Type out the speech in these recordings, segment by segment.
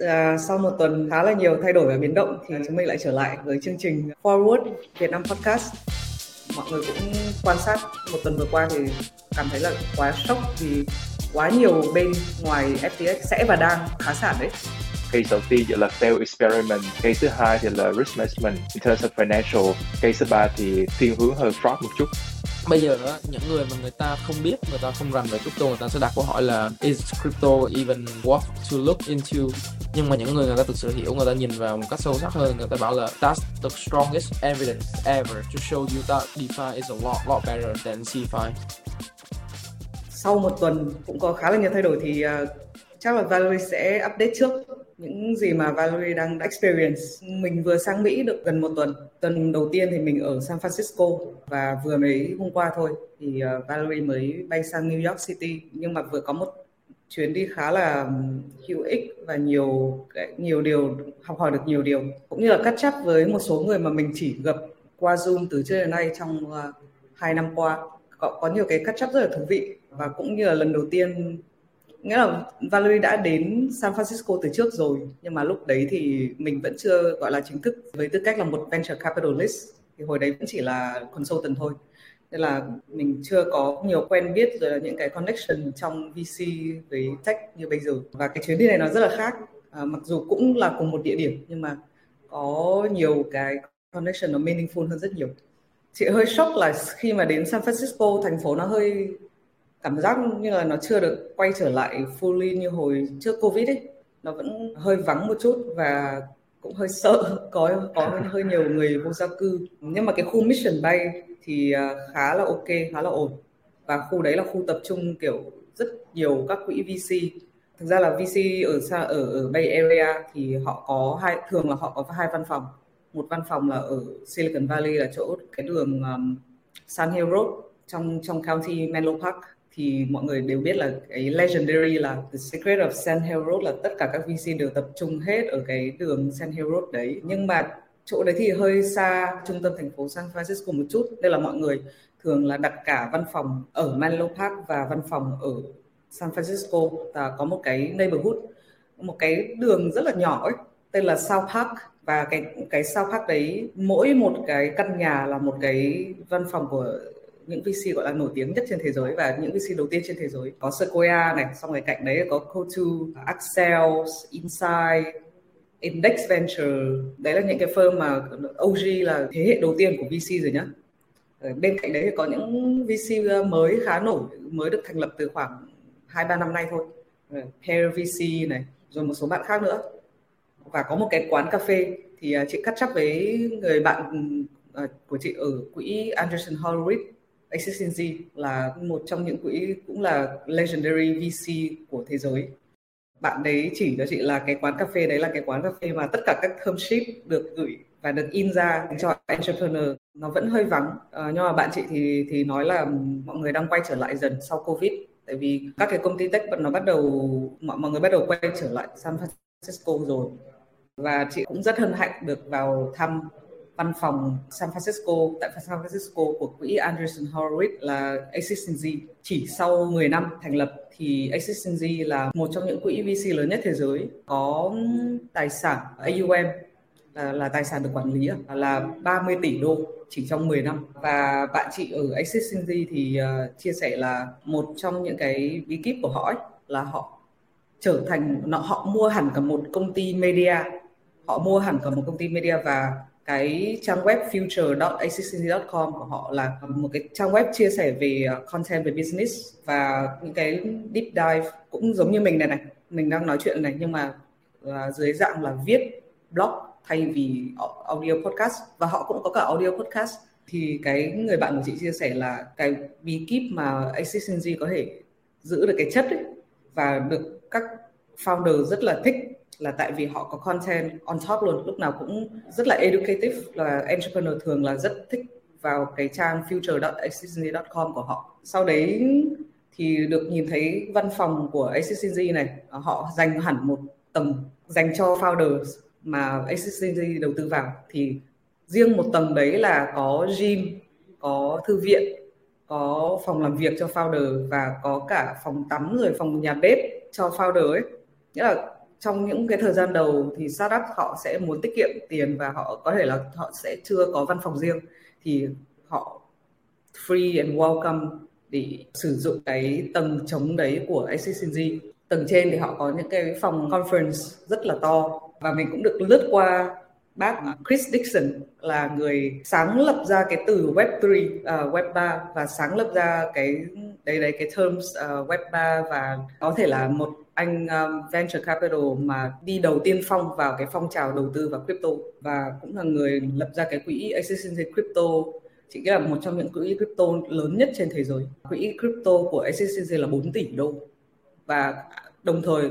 À, sau một tuần khá là nhiều thay đổi và biến động thì chúng mình lại trở lại với chương trình Forward Việt Nam Podcast. Mọi người cũng quan sát một tuần vừa qua thì cảm thấy là quá sốc vì quá nhiều bên ngoài FTX sẽ và đang phá sản đấy. Case đầu tiên là fail experiment, case thứ hai thì là risk management in terms of financial, case thứ ba thì thiên hướng hơi fraud một chút bây giờ những người mà người ta không biết người ta không rành về crypto người ta sẽ đặt câu hỏi là is crypto even worth to look into? Nhưng mà những người người ta thực sự hiểu người ta nhìn vào một cách sâu sắc hơn người ta bảo là that's the strongest evidence ever to show you that DeFi is a lot lot better than cfi sau một tuần cũng có khá là nhiều thay đổi thì uh, chắc là Valerie sẽ update trước những gì mà Valerie đang experience. Mình vừa sang Mỹ được gần một tuần. Tuần đầu tiên thì mình ở San Francisco và vừa mới hôm qua thôi thì ờ, Valerie mới bay sang New York City. Nhưng mà vừa có một chuyến đi khá là hữu ích và nhiều nhiều điều học hỏi được nhiều điều cũng như là cắt up với một số người mà mình chỉ gặp qua Zoom từ trước đến nay trong uh, hai năm qua có có nhiều cái cắt up rất là thú vị và cũng như là lần đầu tiên nghĩa là Valerie đã đến San Francisco từ trước rồi nhưng mà lúc đấy thì mình vẫn chưa gọi là chính thức với tư cách là một venture capitalist. Thì hồi đấy vẫn chỉ là consultant thôi. Nên là mình chưa có nhiều quen biết rồi là những cái connection trong VC với tech như bây giờ. Và cái chuyến đi này nó rất là khác. À, mặc dù cũng là cùng một địa điểm nhưng mà có nhiều cái connection nó meaningful hơn rất nhiều. Chị hơi sốc là khi mà đến San Francisco thành phố nó hơi cảm giác như là nó chưa được quay trở lại fully như hồi trước covid ấy. Nó vẫn hơi vắng một chút và cũng hơi sợ. Có có hơi nhiều người vô gia cư. Nhưng mà cái khu Mission Bay thì à, khá là ok khá là ổn. Và khu đấy là khu tập trung kiểu rất nhiều các quỹ VC thực ra là VC ở xa ở ở Bay Area thì họ có hai thường là họ có hai văn phòng. Một văn phòng là ở Silicon Valley là chỗ cái đường um, San Hill Road trong trong county Menlo Park thì mọi người đều biết là cái legendary là The Secret of San Hill Road là tất cả các VC đều tập trung hết ở cái đường San Hill Road đấy. Nhưng mà chỗ đấy thì hơi xa trung tâm thành phố San Francisco một chút, nên là mọi người thường là đặt cả văn phòng ở Menlo Park và văn phòng ở San Francisco. Và có một cái neighborhood, một cái đường rất là nhỏ ấy, tên là South Park. Và cái cái South Park đấy, mỗi một cái căn nhà là một cái văn phòng của những VC gọi là nổi tiếng nhất trên thế giới và những VC đầu tiên trên thế giới. Có Sequoia này xong rồi cạnh đấy có Cotu, Accel, Insight, Index Venture. Đấy là những cái firm mà OG là thế hệ đầu tiên của VC rồi nhá. Bên cạnh đấy thì có những VC ờ, mới khá nổi mới được thành lập từ khoảng hai ba năm nay thôi. Ờ, Pair VC này rồi một số bạn khác nữa. Và có một cái quán cà phê thì ờ, chị cắt chấp với người bạn ừ, của chị ở quỹ Anderson Horowitz Existency là một trong những quỹ cũng là legendary VC của thế giới. Bạn đấy chỉ cho chị là cái quán cà phê đấy là cái quán cà phê mà tất cả các term sheet được gửi và được in ra cho entrepreneur. Nó vẫn hơi vắng. À, nhưng mà bạn chị thì thì nói là mọi người đang quay trở lại dần sau covid. Tại vì các cái công ty tech nó bắt đầu mọi mọi người bắt đầu quay trở lại San Francisco rồi. Và chị cũng rất hân hạnh được vào thăm văn phòng San Francisco tại San Francisco của quỹ Anderson Horowitz là Existency. Chỉ sau 10 năm thành lập thì Existency là một trong những quỹ VC lớn nhất thế giới có tài sản AUM là, là tài sản được quản lý là 30 tỷ đô chỉ trong 10 năm và bạn chị ở Existency thì uh, chia sẻ là một trong những cái bí kíp của họ ấy, là họ trở thành họ mua hẳn cả một công ty media họ mua hẳn cả một công ty media và cái trang web future.accc.com của họ là một cái trang web chia sẻ về ờ, content về business và những cái deep dive cũng giống như mình này này. Mình đang nói chuyện này nhưng mà là dưới dạng là viết blog thay vì audio podcast. Và họ cũng có cả audio podcast. Thì cái người bạn của chị chia sẻ là cái bí kíp mà Existency có thể giữ được cái chất ấy, và được các founder rất là thích là tại vì họ có content on top luôn, lúc nào cũng rất là educative, là entrepreneur thường là rất thích vào cái trang future.accessing.com của họ. Sau đấy thì được nhìn thấy văn phòng của ACCG này à, họ dành hẳn một tầng dành cho founders mà ACCG đầu tư vào. Thì riêng một tầng đấy là có gym, có thư viện, có phòng làm việc cho founder và có cả phòng tắm rồi phòng nhà bếp cho founder ấy. Nghĩa là trong những cái thời gian đầu thì startup họ sẽ muốn tiết kiệm tiền và họ có thể là họ sẽ chưa có văn phòng riêng thì họ free and welcome để sử dụng cái tầng trống đấy của ACCG. Tầng trên thì họ có những cái phòng conference rất là to và mình cũng được lướt qua bác Chris Dixon là người sáng lập ra cái từ Web3, uh, à, Web3 và sáng lập ra cái đấy đấy cái terms à, uh, Web3 và có thể là một anh um, venture capital mà đi đầu tiên phong vào cái phong trào đầu tư vào crypto và cũng là người lập ra cái quỹ ACCG Crypto. Chị nghĩ là một trong những quỹ crypto lớn nhất trên thế giới. Quỹ crypto của ACCG là 4 tỷ đô. Và đồng thời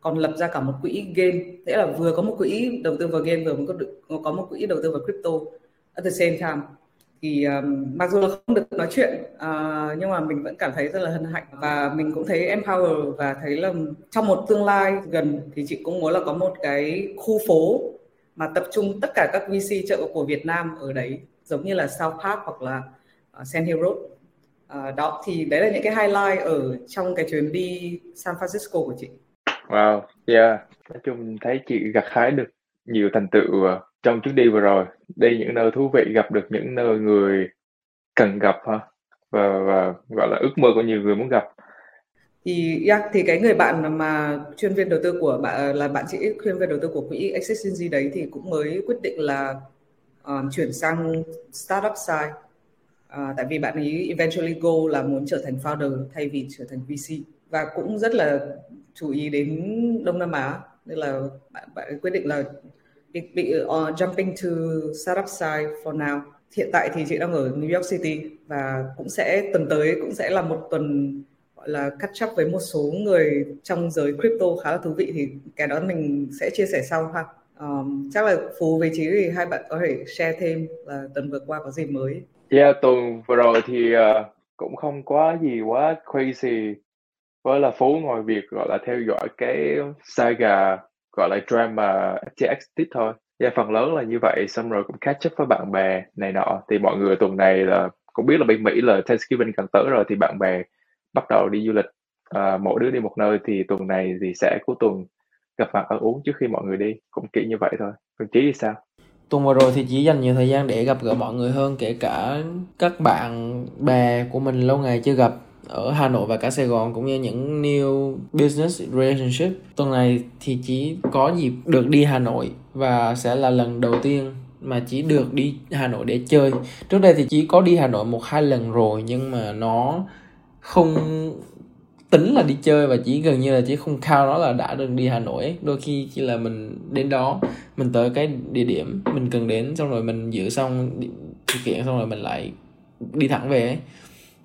còn lập ra cả một quỹ game. Nghĩa là vừa có một quỹ đầu tư vào game vừa có, có một quỹ đầu tư vào crypto. At the same time thì um, mặc dù là không được nói chuyện uh, nhưng mà mình vẫn cảm thấy rất là hân hạnh và mình cũng thấy empower và thấy là trong một tương lai gần thì chị cũng muốn là có một cái khu phố mà tập trung tất cả các VC chợ của Việt Nam ở đấy giống như là South Park hoặc là uh, San Hill Road uh, đó thì đấy là những cái highlight ở trong cái chuyến đi San Francisco của chị Wow, yeah. Nói chung thấy chị gặt hái được nhiều thành tựu ờ, trong chuyến đi vừa rồi. Đi những nơi thú vị, gặp được những nơi người cần gặp ha. Và, và gọi là ước mơ của nhiều người muốn gặp. Thì yeah, thì cái người bạn mà chuyên viên đầu tư của bạn ờ, là bạn chị chuyên viên đầu tư của quỹ Access đấy thì cũng mới quyết định là uh, chuyển sang startup side. Uh, tại vì bạn ấy eventually goal là muốn trở thành founder thay vì trở thành VC và cũng rất là chú ý đến Đông Nam Á nên là bạn, bạn quyết định là bị, uh, jumping to startup side for now. Hiện tại thì chị đang ở New York City và cũng sẽ tuần tới cũng sẽ là một tuần gọi là catch up với một số người trong giới crypto khá là thú vị thì cái đó mình sẽ chia sẻ sau ha. Um, chắc là phú với trí thì hai bạn có thể share thêm là tuần vừa qua có gì mới. Yeah, tuần vừa rồi thì uh, cũng không quá gì quá crazy với là Phú ngồi việc gọi là theo dõi cái saga gọi là drama FTX tiếp thôi. Và phần lớn là như vậy xong rồi cũng catch up với bạn bè này nọ. Thì mọi người tuần này là cũng biết là bên Mỹ là Thanksgiving gần tới rồi thì bạn bè bắt đầu đi du lịch à, mỗi đứa đi một nơi. Thì tuần này thì sẽ cuối tuần gặp mặt ăn uống trước khi mọi người đi. Cũng kiểu như vậy thôi. Còn chí thì sao? Tuần vừa rồi thì chỉ dành nhiều thời gian để gặp gỡ mọi người hơn kể cả các bạn bè của mình lâu ngày chưa gặp ở Hà Nội và cả Sài Gòn cũng như những new business relationship. Tuần này thì chỉ có dịp được đi Hà Nội và sẽ là lần đầu tiên mà chỉ được đi Hà Nội để chơi. Trước đây thì chỉ có đi Hà Nội một hai lần rồi, nhưng mà nó không tính là đi chơi và chỉ gần như là chỉ không cao nó là đã được đi Hà Nội ấy. đôi khi chỉ là mình đến đó, mình tới cái địa điểm mình cần đến, xong rồi mình giữ xong sự kiện xong rồi mình lại đi thẳng về ấy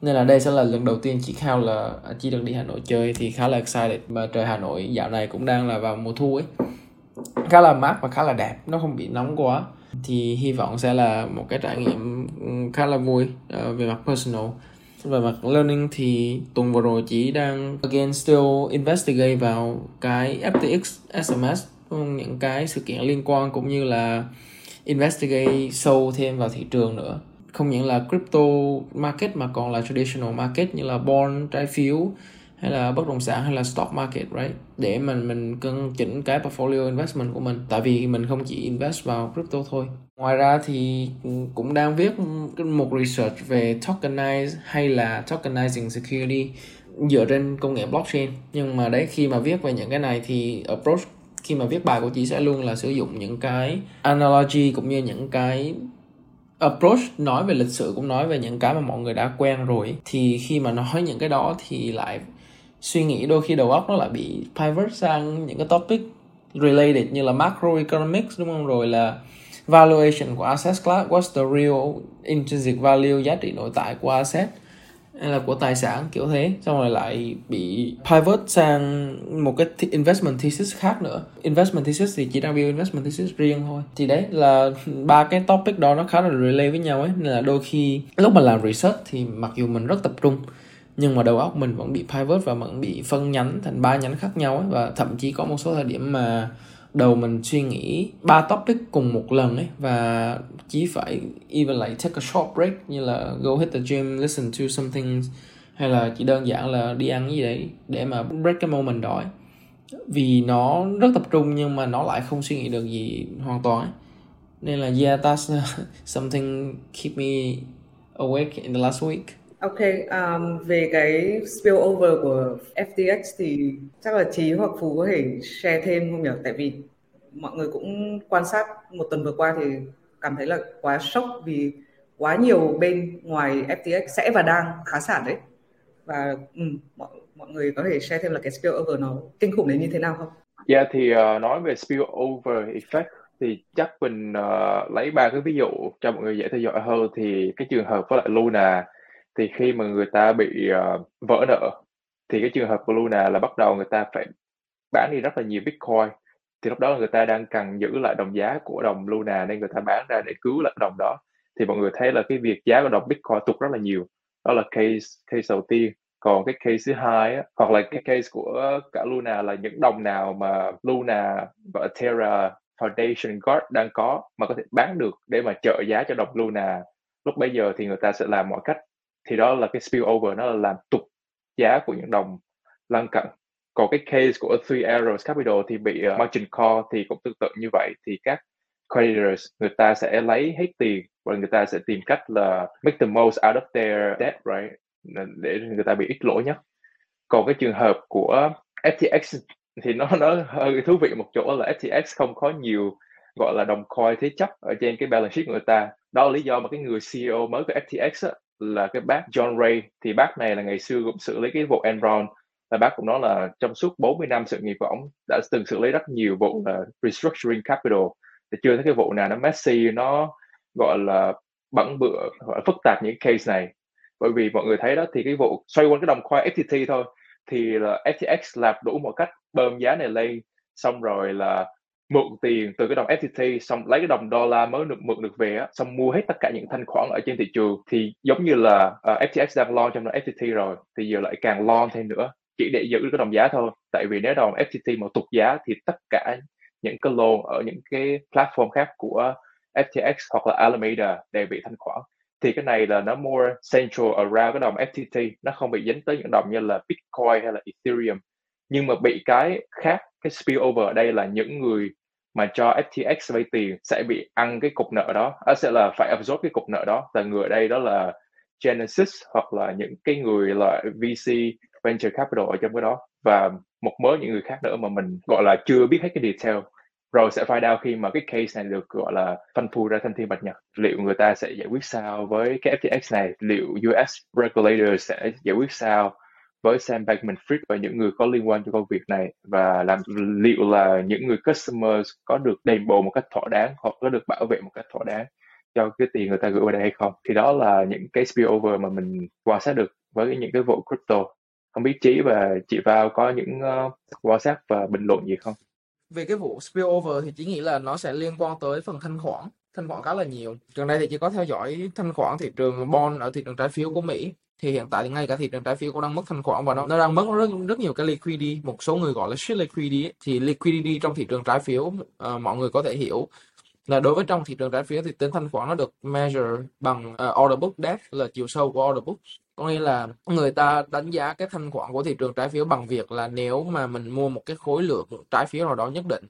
nên là đây sẽ là lần đầu tiên chị Khao là à, chỉ được đi Hà Nội chơi thì khá là excited. Mà trời Hà Nội dạo này cũng đang là vào mùa thu ấy. Khá là mát và khá là đẹp nó không bị nóng quá. Thì hy vọng sẽ là một cái trải nghiệm ừ, khá là vui uh, về mặt personal. Về mặt learning thì tuần vừa rồi chỉ đang again still investigate vào cái FTX SMS những cái sự kiện liên quan cũng như là investigate sâu thêm vào thị trường nữa không những là crypto market mà còn là traditional market như là bond, trái phiếu, hay là bất động sản, hay là stock market, right? Để mình mình cân chỉnh cái portfolio investment của mình. Tại vì mình không chỉ invest vào crypto thôi. Ngoài ra thì cũng đang viết một research về tokenize hay là tokenizing security dựa trên công nghệ blockchain. Nhưng mà đấy, khi mà viết về những cái này thì approach, khi mà viết bài của chị sẽ luôn là sử dụng những cái analogy cũng như những cái approach, nói về lịch sử cũng nói về những cái mà mọi người đã quen rồi, thì khi mà nói những cái đó thì lại suy nghĩ đôi khi đầu óc nó lại bị pivot sang những cái topic related như là macroeconomics, đúng không? Rồi là valuation của asset class, what's the real intrinsic value, giá trị nội tại của asset? Hay là của tài sản kiểu thế, xong rồi lại bị pivot sang một cái investment thesis khác nữa. Investment thesis thì chỉ đang build investment thesis riêng thôi. Thì đấy, là ba cái topic đó nó khá là relay với nhau ấy. Nên là đôi khi, lúc mà làm research thì mặc dù mình rất tập trung, nhưng mà đầu óc mình vẫn bị pivot và vẫn bị phân nhánh thành ba nhánh khác nhau ấy. Và thậm chí có một số thời điểm mà đầu mình suy nghĩ ba topic cùng một lần ấy, và chỉ phải even like take a short break, như là go hit the gym, listen to something, hay là chỉ đơn giản là đi ăn gì đấy để mà break cái moment đó ấy. vì nó rất tập trung nhưng mà nó lại không suy nghĩ được gì hoàn toàn ấy. nên là yeah, that's something keep me awake in the last week Ok, um, về cái spillover của FTX thì chắc là Trí hoặc Phú có thể share thêm không nhỉ? Tại vì mọi người cũng quan sát một tuần vừa qua thì cảm thấy là quá sốc vì quá nhiều bên ngoài FTX sẽ và đang khá sản đấy. Và um, mọi, mọi người có thể share thêm là cái spillover nó kinh khủng đến như thế nào không? Yeah, thì uh, nói về spillover effect thì chắc mình uh, lấy ba cái ví dụ cho mọi người dễ theo dõi hơn thì cái trường hợp với lại Luna thì khi mà người ta bị uh, vỡ nợ thì cái trường hợp của Luna là bắt đầu người ta phải bán đi rất là nhiều Bitcoin. Thì lúc đó là người ta đang cần giữ lại đồng giá của đồng Luna nên người ta bán ra để cứu lại đồng đó. Thì mọi người thấy là cái việc giá của đồng Bitcoin tụt rất là nhiều. Đó là case case đầu tiên. Còn cái case thứ hai á, hoặc là cái case của cả Luna là những đồng nào mà Luna và Terra Foundation Guard đang có mà có thể bán được để mà trợ giá cho đồng Luna. Lúc bây giờ thì người ta sẽ làm mọi cách thì đó là cái spillover nó là làm tụt giá của những đồng lân cận. Còn cái case của Three Arrows Capital thì bị uh, margin call thì cũng tương tự như vậy. Thì các creditors người ta sẽ lấy hết tiền và người ta sẽ tìm cách là make the most out of their debt right? Để người ta bị ít lỗ nhất. Còn cái trường hợp của FTX thì nó nó hơi thú vị một chỗ là FTX không có nhiều gọi là đồng coin thế chấp ở trên cái balance sheet của người ta. Đó là lý do mà cái người CEO mới của FTX á, là cái bác John Ray. Thì bác này là ngày xưa cũng xử lý cái vụ Enron và bác cũng nói là trong suốt 40 năm sự nghiệp của ông đã từng xử lý rất nhiều vụ là restructuring capital. Thì chưa thấy cái vụ nào nó messy, nó gọi là bẩn bựa, gọi là phức tạp những case này. Bởi vì mọi người thấy đó, thì cái vụ xoay quanh cái đồng khoa FTT thôi. Thì là FTX làm đủ một cách bơm giá này lên. Xong rồi là mượn tiền từ cái đồng FTT xong lấy cái đồng đô la mới được mượn được về á xong mua hết tất cả những thanh khoản ở trên thị trường thì giống như là ờ, uh, FTX đang long trong đồng FTT rồi thì giờ lại càng long thêm nữa chỉ để giữ cái đồng giá thôi. Tại vì nếu đồng FTT mà tụt giá thì tất cả những cái loan ở những cái platform khác của FTX hoặc là Alameda đều bị thanh khoản. Thì cái này là nó more central around cái đồng FTT nó không bị dính tới những đồng như là Bitcoin hay là Ethereum. Nhưng mà bị cái khác cái spillover ở đây là những người mà cho FTX vay tiền sẽ bị ăn cái cục nợ đó. À, sẽ là phải absorb cái cục nợ đó. Là người ở đây đó là Genesis hoặc là những cái người là VC venture capital ở trong cái đó. Và một mớ những người khác nữa mà mình gọi là chưa biết hết cái detail. Rồi sẽ find out khi mà cái case này được gọi là phân phu ra thanh thiên bạch nhật. Liệu người ta sẽ giải quyết sao với cái FTX này? Liệu US regulator sẽ giải quyết sao? Với Sam Bankman-Fried và những người có liên quan cho công việc này? Và làm liệu là những người customers có được đền bù một cách thỏa đáng hoặc có được bảo vệ một cách thỏa đáng cho cái tiền người ta gửi vào đây hay không? Thì đó là những cái spillover mà mình quan sát được với những cái vụ crypto. Không biết Chí và chị Vào có những uh, quan sát và bình luận gì không? Về cái vụ spillover thì chỉ nghĩ là nó sẽ liên quan tới phần thanh khoản thanh khoản khá là nhiều. Gần đây thì chỉ có theo dõi thanh khoản thị trường bond ở thị trường trái phiếu của Mỹ thì hiện tại thì ngay cả thị trường trái phiếu cũng đang mất thanh khoản và nó, nó đang mất rất rất nhiều cái liquidity một số người gọi là shit liquidity ấy. thì liquidity trong thị trường trái phiếu uh, mọi người có thể hiểu là đối với trong thị trường trái phiếu thì tính thanh khoản nó được measure bằng uh, order book depth là chiều sâu của order book có nghĩa là người ta đánh giá cái thanh khoản của thị trường trái phiếu bằng việc là nếu mà mình mua một cái khối lượng trái phiếu nào đó nhất định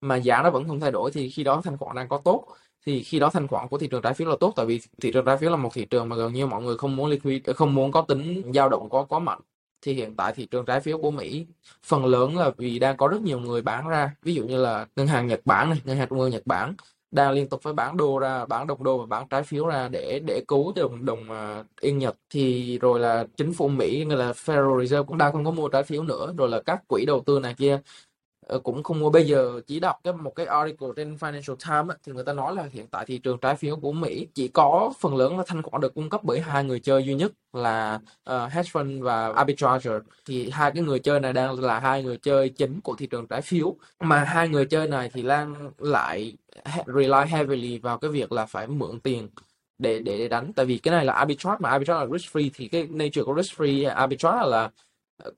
mà giá nó vẫn không thay đổi thì khi đó thanh khoản đang có tốt thì khi đó thanh khoản của thị trường trái phiếu là tốt tại vì thị trường trái phiếu là một thị trường mà gần như mọi người không muốn liquid không muốn có tính dao động có có mạnh. Thì hiện tại thị trường trái phiếu của Mỹ phần lớn là vì đang có rất nhiều người bán ra. Ví dụ như là ngân hàng Nhật Bản này ngân hàng trung ương Nhật Bản đang liên tục phải bán đô ra bán đồng đô và bán trái phiếu ra để để cứu đồng đồng uh, yên Nhật. Thì rồi là chính phủ Mỹ như là Federal Reserve cũng đang không có mua trái phiếu nữa. Rồi là các quỹ đầu tư này kia Ờ, cũng không mua bây giờ chỉ đọc cái một cái article trên Financial Times thì người ta nói là hiện tại thị trường trái phiếu của Mỹ chỉ có phần lớn là thanh khoản được cung cấp bởi hai người chơi duy nhất là uh, hedge fund và arbitrager thì hai cái người chơi này đang là hai người chơi chính của thị trường trái phiếu. Mà hai người chơi này thì đang lại rely heavily vào cái việc là phải mượn tiền để để đánh. Tại vì cái này là arbitrage mà arbitrage là risk free thì cái nature của risk free arbitrage là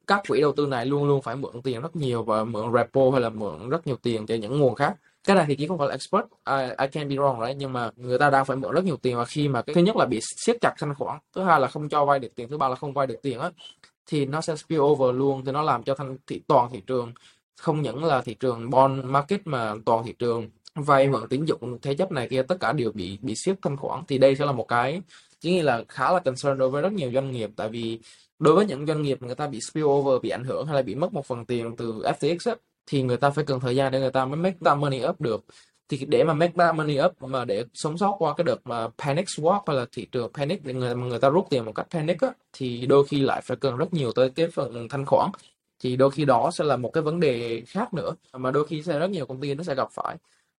các quỹ đầu tư này luôn luôn phải mượn tiền rất nhiều và mượn repo hay là mượn rất nhiều tiền từ những nguồn khác. Cái này thì chỉ không phải là expert. I, I can be wrong đấy nhưng mà người ta đang phải mượn rất nhiều tiền và khi mà cái thứ nhất là bị siết chặt thanh khoản thứ hai là không cho vay được tiền thứ ba là không vay được tiền á thì nó sẽ spill over luôn thì nó làm cho thanh thị toàn thị trường không những là thị trường bond market mà toàn thị trường vay mượn tín dụng thế chấp này kia tất cả đều bị bị siết thanh khoản. Thì đây sẽ là một cái chính là khá là concern đối với rất nhiều doanh nghiệp tại vì đối với những doanh nghiệp người ta bị spill over bị ảnh hưởng hay là bị mất một phần tiền từ FTX ấy, thì người ta phải cần thời gian để người ta mới make that money up được. Thì để mà make that money up mà để sống sót qua cái đợt mà panic swap hay là thị trường panic để người người ta rút tiền một cách panic á, thì đôi khi lại phải cần rất nhiều tới cái phần thanh khoản. Thì đôi khi đó sẽ là một cái vấn đề khác nữa mà đôi khi sẽ rất nhiều công ty nó sẽ gặp phải.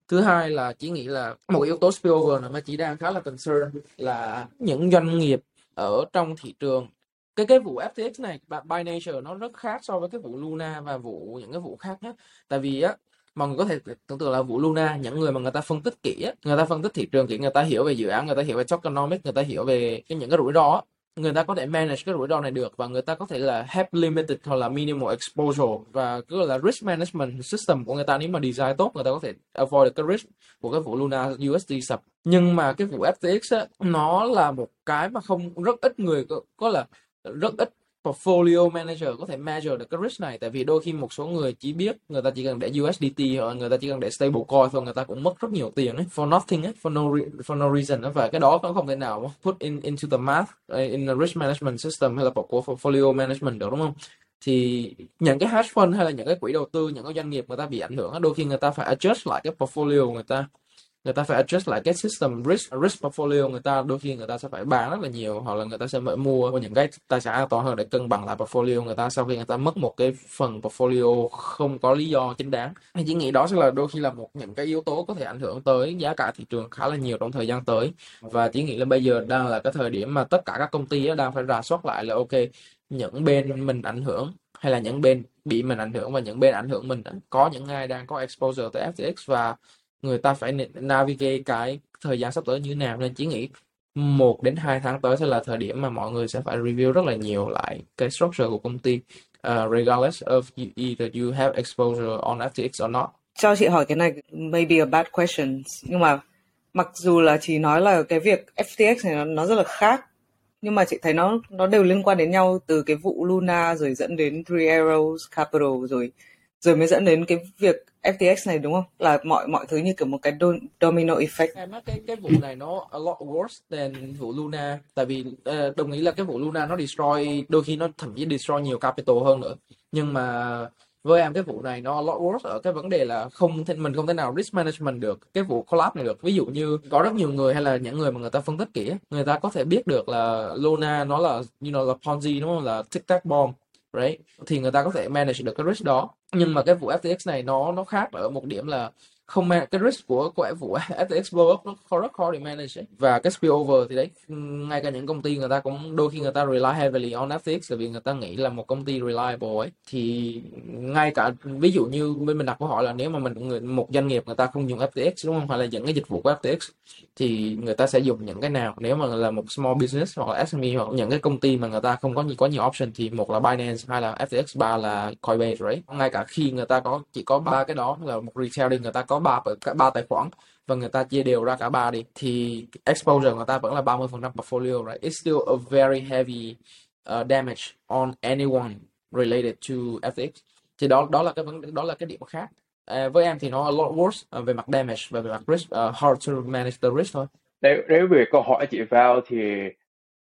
Thứ hai là chỉ nghĩ là một yếu tố spillover mà chỉ đang khá là concern là những doanh nghiệp ở trong thị trường cái cái vụ FTX này by nature nó rất khác so với cái vụ Luna và vụ những cái vụ khác nhé tại vì á mọi người có thể tưởng tượng là vụ Luna những người mà người ta phân tích kỹ á, người ta phân tích thị trường kỹ người ta hiểu về dự án người ta hiểu về tokenomics người ta hiểu về cái những cái rủi ro người ta có thể manage cái rủi ro này được và người ta có thể là have limited hoặc là minimal exposure và cứ là risk management system của người ta nếu mà design tốt người ta có thể avoid được cái risk của cái vụ Luna USD sập. Nhưng mà cái vụ FTX á, nó là một cái mà không rất ít người có, có là rất ít portfolio manager có thể measure được cái risk này. Tại vì đôi khi một số người chỉ biết người ta chỉ cần để USDT hoặc người ta chỉ cần để stable coin thôi, người ta cũng mất rất nhiều tiền ấy, for nothing ấy, for no for no reason ấy. và cái đó cũng không thể nào put in, into the math eh, in the risk management system hay là của portfolio management được, đúng không? Thì những cái hedge fund hay là những cái quỹ đầu tư, những cái doanh nghiệp người ta bị ảnh hưởng đôi khi người ta phải adjust lại cái portfolio của người ta người ta phải adjust lại cái system risk risk portfolio người ta. Đôi khi người ta sẽ phải bán rất là nhiều, hoặc là người ta sẽ phải mua những cái tài sản an toàn hơn để cân bằng lại portfolio người ta. Sau khi người ta mất một cái phần portfolio không có lý do chính đáng, thì chỉ nghĩ đó sẽ là đôi khi là một những cái yếu tố có thể ảnh hưởng tới giá cả thị trường khá là nhiều trong thời gian tới. Và chỉ nghĩ là bây giờ đang là cái thời điểm mà tất cả các công ty đang phải rà soát lại là, ok, những bên mình ảnh hưởng hay là những bên bị mình ảnh hưởng và những bên ảnh hưởng mình có những ai đang có exposure tới FTX và người ta phải navigate cái thời gian sắp tới như thế nào nên chỉ nghĩ một đến hai tháng tới sẽ là thời điểm mà mọi người sẽ phải review rất là nhiều lại cái structure của công ty uh, regardless of you, either you have exposure on FTX or not. Cho chị hỏi cái này maybe a bad question nhưng mà mặc dù là chị nói là cái việc FTX này nó, nó rất là khác nhưng mà chị thấy nó nó đều liên quan đến nhau từ cái vụ Luna rồi dẫn đến Three Arrows Capital rồi rồi mới dẫn đến cái việc FTX này đúng không? Là mọi mọi thứ như kiểu một cái domino effect. Em nói cái cái vụ này nó a lot worse than vụ Luna tại vì uh, đồng ý là cái vụ Luna nó destroy đôi khi nó thậm chí destroy nhiều capital hơn nữa. Nhưng mà với em cái vụ này nó a lot worse ở cái vấn đề là không thể, mình không thể nào risk management được cái vụ collapse này được ví dụ như có rất nhiều người hay là những người mà người ta phân tích kỹ người ta có thể biết được là Luna nó là you know là Ponzi đúng không là tic tac bomb right? Thì người ta có thể manage được cái risk đó. Nhưng mà cái vụ FTX này nó nó khác ở một điểm là không cái risk của của vụ FTX blow up nó khó, rất khó để manage ấy. và cái spillover thì đấy, ngay cả những công ty người ta cũng, đôi khi người ta rely heavily on FTX là vì người ta nghĩ là một công ty reliable ấy. Thì ngay cả, ví dụ như bên mình đặt câu hỏi là nếu mà mình, người, một doanh nghiệp người ta không dùng FTX đúng không? Hay là những cái dịch vụ của FTX thì người ta sẽ dùng những cái nào? Nếu mà là một small business hoặc là SME hoặc những cái công ty mà người ta không có có nhiều option thì một là Binance hay là FTX ba là Coinbase, right? Ngay cả khi người ta có, chỉ có ba cái đó là một retail thì người ta có ba ba tài khoản và người ta chia đều ra cả ba đi thì exposure người ta vẫn là 30% portfolio right? It's still a very heavy uh, damage on anyone related to FTX thì đó đó là cái vấn đó là cái điểm khác. Uh, với em thì nó a lot worse uh, về mặt damage và về mặt risk uh, hard to manage the risk thôi. Nếu nếu về câu hỏi chị vào thì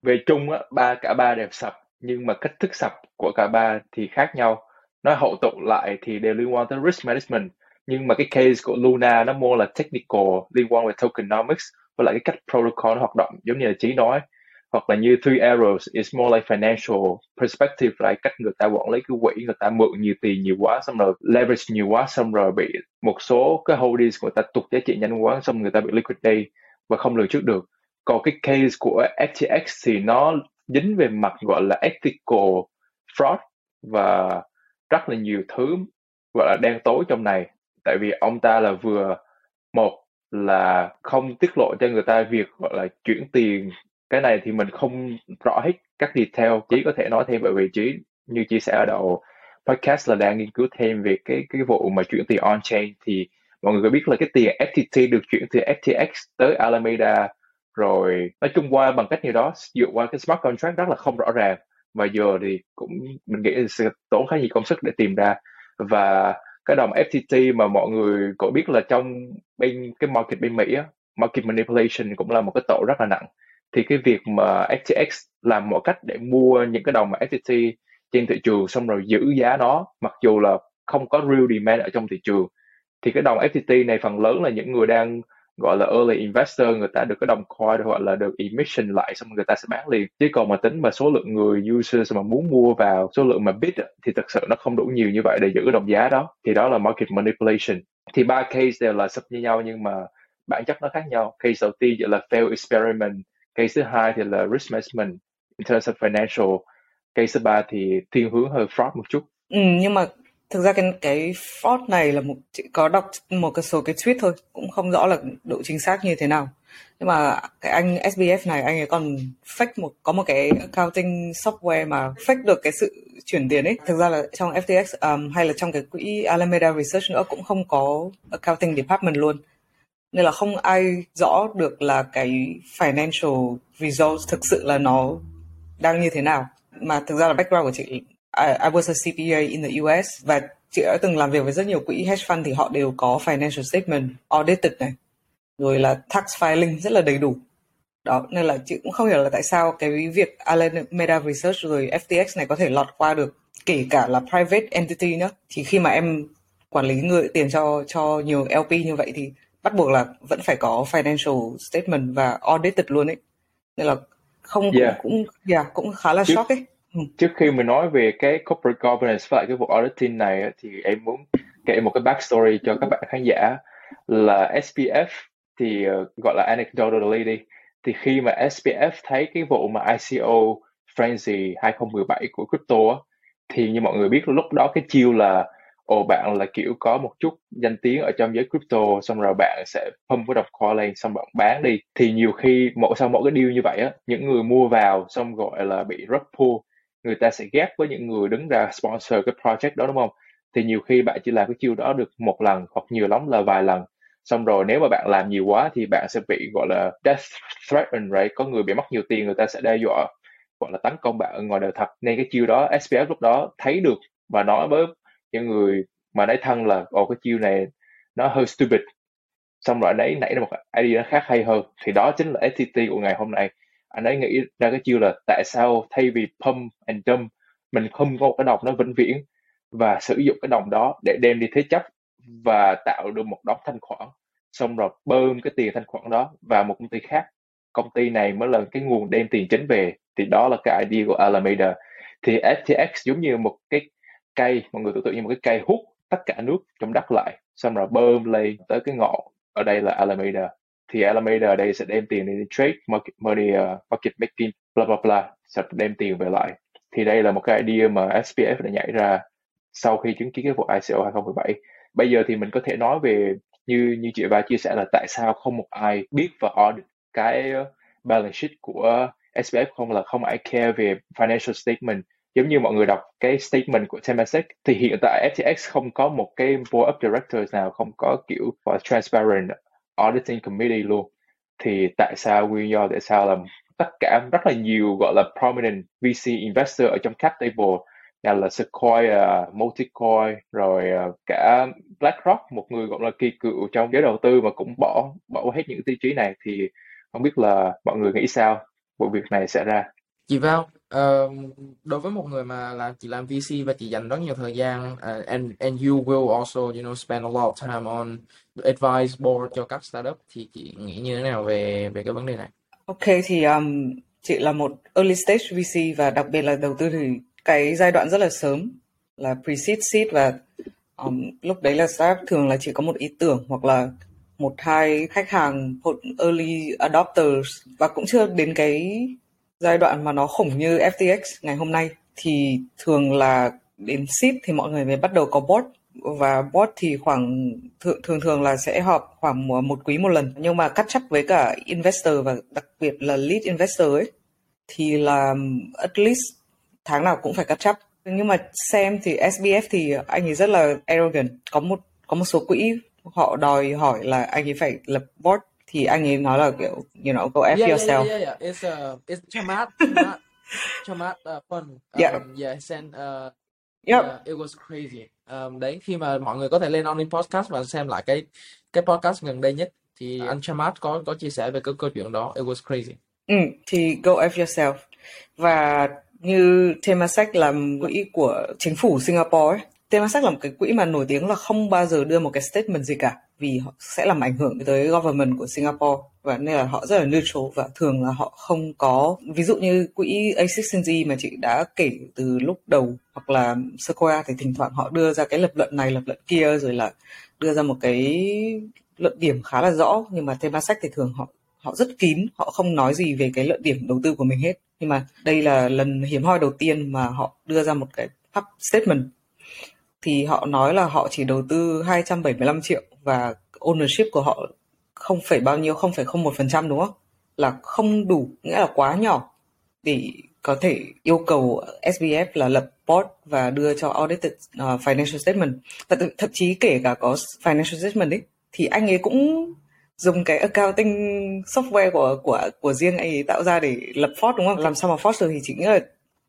về chung á ba cả ba đều sập nhưng mà cách thức sập của cả ba thì khác nhau. Nói hậu tụ lại thì đều liên quan tới risk management nhưng mà cái case của Luna nó more là technical, liên quan về tokenomics và lại cái cách protocol nó hoạt động, giống như là trí nói. Hoặc là như Three Arrows is more like financial perspective là cách người ta quản lý cái quỹ, người ta mượn nhiều tiền nhiều quá, xong rồi leverage nhiều quá, xong rồi bị một số cái holdings của người ta tụt giá trị nhanh quá, xong người ta bị liquidate và không lường trước được. Còn cái case của FTX thì nó dính về mặt gọi là ethical fraud và rất là nhiều thứ gọi là đen tối trong này tại vì ông ta là vừa, một là không tiết lộ cho người ta việc, gọi là, chuyển tiền. Cái này thì mình không rõ hết các detail, chỉ có thể nói thêm bởi vì chỉ như chia sẻ ở đầu. Podcast là đang nghiên cứu thêm về cái cái vụ mà chuyển tiền on chain thì mọi người có biết là cái tiền FTT được chuyển từ FTX tới Alameda rồi nói chung qua bằng cách như đó, dựa qua cái smart contract rất là không rõ ràng. Và giờ thì cũng mình nghĩ sẽ tốn khá nhiều công sức để tìm ra. Và cái đồng FTT mà mọi người có biết là trong bên cái market bên Mỹ á, market manipulation cũng là một cái tội rất là nặng. Thì cái việc mà FTX làm mọi cách để mua những cái đồng mà FTT trên thị trường xong rồi giữ giá nó mặc dù là không có real demand ở trong thị trường thì cái đồng FTT này phần lớn là những người đang gọi là early investor người ta được cái đồng coin hoặc là được emission lại xong người ta sẽ bán liền. Chứ còn mà tính mà số lượng người users mà muốn mua vào số lượng mà bid thì thực sự nó không đủ nhiều như vậy để giữ cái đồng giá đó. Thì đó là market manipulation. Thì ba case đều là sub như nhau nhưng mà bản chất nó khác nhau. Case đầu tiên là fail experiment case thứ hai thì là risk management in terms of financial case thứ ba thì thiên hướng hơi fraud một chút. Ừ, nhưng mà thực ra cái cái fraud này là một chị có đọc một cái số cái tweet thôi cũng không rõ là độ chính xác như thế nào. Nhưng mà cái anh SBF này anh ấy còn fake một có một cái accounting software mà fake được cái sự chuyển tiền ấy. Thực ra là trong FTX um, hay là trong cái quỹ Alameda Research nữa cũng không có accounting department luôn. Nên là không ai rõ được là cái financial results thực sự là nó đang như thế nào. Mà thực ra là background của chị I, I was a CPA in the US và chị đã từng làm việc với rất nhiều quỹ hedge fund thì họ đều có financial statement audited này rồi là tax filing rất là đầy đủ đó nên là chị cũng không hiểu là tại sao cái việc Alameda Research rồi FTX này có thể lọt qua được kể cả là private entity nữa thì khi mà em quản lý người tiền cho cho nhiều LP như vậy thì bắt buộc là vẫn phải có financial statement và audited luôn ấy nên là không yeah. cũng cũng yeah, cũng khá là shock ấy trước khi mình nói về cái corporate governance và cái vụ auditing này thì em muốn kể một cái backstory cho các bạn khán giả là SPF thì ờ, gọi là anecdotally đi. Thì khi mà SPF thấy cái vụ mà ICO frenzy 2017 của crypto á, thì như mọi người biết lúc đó cái chiêu là ồ bạn là kiểu có một chút danh tiếng ở trong giới crypto xong rồi bạn sẽ pump cái đồng coin lên xong bạn bán đi. Thì nhiều khi mỗi sau mỗi cái deal như vậy á những người mua vào xong gọi là bị rug pull người ta sẽ ghép với những người đứng ra sponsor cái project đó, đúng không? Thì nhiều khi bạn chỉ làm cái chiêu đó được một lần hoặc nhiều lắm là vài lần. Xong rồi nếu mà bạn làm nhiều quá thì bạn sẽ bị, gọi là, death threatened, right? Có người bị mất nhiều tiền, người ta sẽ đe dọa, gọi là, tấn công bạn ở ngoài đời thật. Nên cái chiêu đó SPF lúc đó thấy được và nói với những người mà nói thân là, ồ, cái chiêu này nó hơi stupid. Xong rồi anh ấy nảy ra một idea khác hay hơn. Thì đó chính là STT của ngày hôm nay anh ấy nghĩ ra cái chiêu là tại sao thay vì pump and dump, mình không có một cái đồng nó vĩnh viễn và sử dụng cái đồng đó để đem đi thế chấp và tạo được một đống thanh khoản. Xong rồi bơm cái tiền thanh khoản đó vào một công ty khác. Công ty này mới là cái nguồn đem tiền chính về, thì đó là cái idea của Alameda. Thì FTX giống như một cái cây, mọi người tưởng tượng như một cái cây hút tất cả nước trong đất lại. Xong rồi bơm lên tới cái ngọn, ở đây là Alameda thì Alameda ở đây sẽ đem tiền đi trade market, money, ờ, uh, market making bla bla bla sẽ đem tiền về lại. Thì đây là một cái idea mà SPF đã nhảy ra sau khi chứng kiến cái vụ ICO 2017 bây giờ thì mình có thể nói về như như chị ba chia sẻ là tại sao không một ai biết và audit cái ờ, balance sheet của SPF không là không ai care về financial statement. Giống như mọi người đọc cái statement của Temasek thì hiện tại FTX không có một cái board of directors nào không có kiểu transparent auditing committee luôn. Thì tại sao nguyên do tại sao là tất cả rất là nhiều gọi là prominent VC investor ở trong cap table nhà là Sequoia, Multicoin rồi uh, cả BlackRock một người gọi là kỳ cựu trong giới đầu tư mà cũng bỏ bỏ hết những tiêu chí này thì không biết là mọi người nghĩ sao? Vụ việc này xảy ra chị vào uh, ờ, đối với một người mà là chị làm VC và chị dành rất nhiều thời gian uh, and and you will also you know spend a lot of time on advice board cho các startup thì chị nghĩ như thế nào về về cái vấn đề này? Ok thì um, chị là một early stage VC và đặc biệt là đầu tư thì cái giai đoạn rất là sớm là pre-seed seed và um, lúc đấy là startup thường là chỉ có một ý tưởng hoặc là một hai khách hàng early adopters và cũng chưa đến cái giai đoạn mà nó khủng như FTX ngày hôm nay thì thường là đến ship thì mọi người mới bắt đầu có bot và bot thì khoảng, thường thường thường là sẽ họp khoảng một quý một lần. Nhưng mà cắt chấp với cả investor và đặc biệt là lead investor ấy, thì là at least tháng nào cũng phải cắt chấp nhưng mà xem thì SBF thì anh ấy rất là arrogant. Có một có một số quỹ họ đòi hỏi là anh ấy phải lập bot thì anh ấy nói là kiểu you know go F yeah, yourself. Yeah, yeah, yeah. It's uh, it's Chamat, Chamat, Chamat uh, fun. Um, Yeah. yeah, sent uh, Yep. uh, it was crazy. um, đấy khi mà mọi người có thể lên Onin Podcast và xem lại cái cái podcast gần đây nhất thì anh Chamat có có chia sẻ về cái câu chuyện đó it was crazy ừ, thì go F yourself và như Temasek làm quỹ của chính phủ Singapore ấy, Temasek là một cái quỹ mà nổi tiếng là không bao giờ đưa một cái statement gì cả, vì họ sẽ làm ảnh hưởng tới government của Singapore và nên là họ rất là neutral và thường là họ không có, ví dụ như quỹ A16Z mà chị đã kể từ lúc đầu hoặc là Sequoia thì thỉnh thoảng họ đưa ra cái lập luận này, lập luận kia rồi là đưa ra một cái luận điểm khá là rõ. Nhưng mà Temasek thì thường họ họ rất kín, họ không nói gì về cái luận điểm đầu tư của mình hết. Nhưng mà đây là lần hiếm hoi đầu tiên mà họ đưa ra một cái statement thì họ nói là họ chỉ đầu tư 275 triệu và ownership của họ không phải bao nhiêu không phải không một phần trăm đúng không là không đủ nghĩa là quá nhỏ để có thể yêu cầu SBF là lập board và đưa cho audited uh, financial statement và th- thậm chí kể cả có financial statement ấy thì anh ấy cũng dùng cái accounting software của của của riêng anh ấy tạo ra để lập Ford đúng không? Làm sao mà Ford được thì chỉ nghĩa là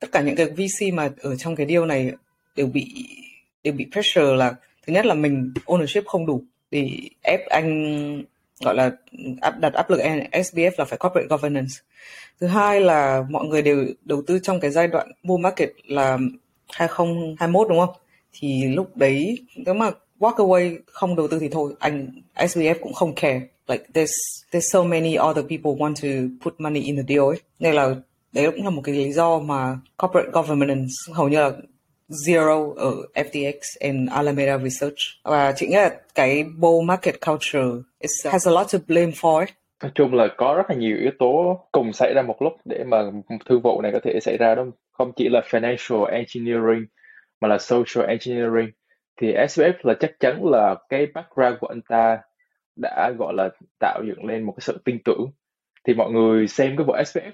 tất cả những cái VC mà ở trong cái deal này đều bị đều bị pressure là thứ nhất là mình ownership không đủ để ép anh gọi là áp đặt áp lực SBF là phải corporate governance. Thứ hai là mọi người đều đầu tư trong cái giai đoạn bull market là 2021 đúng không? Thì lúc đấy nếu mà walk away không đầu tư thì thôi, anh SBF cũng không care. Like there's there's so many other people want to put money in the deal ấy. Nên là đấy cũng là một cái lý do mà corporate governance hầu như là Zero ở FTX and Alameda Research. Và chị nghĩ là cái bull market culture it has a lot to blame for it. Nói chung là có rất là nhiều yếu tố cùng xảy ra một lúc để mà thương vụ này có thể xảy ra đó không? Chỉ là financial engineering, mà là social engineering. Thì SBF là chắc chắn là cái background của anh ta đã, gọi là, tạo dựng lên một cái sự tin tưởng. Thì mọi người xem cái bộ SBF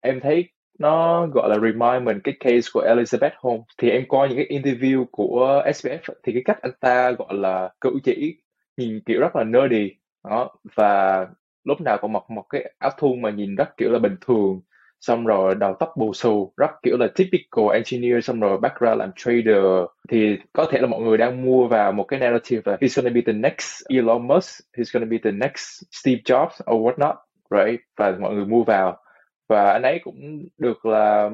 em thấy nó gọi là remind mình cái case của Elizabeth Holmes. Thì em coi những cái interview của SBF thì cái cách anh ta gọi là cử chỉ nhìn kiểu rất là nerdy. Đó, và lúc nào cũng mặc một cái áo thun mà nhìn rất kiểu là bình thường. Xong rồi đầu tóc bù xù, rất kiểu là typical engineer, xong rồi background làm trader. Thì có thể là mọi người đang mua vào một cái narrative là he's gonna be the next Elon Musk, he's gonna be the next Steve Jobs or what not right? Và mọi người mua vào và anh ấy cũng được là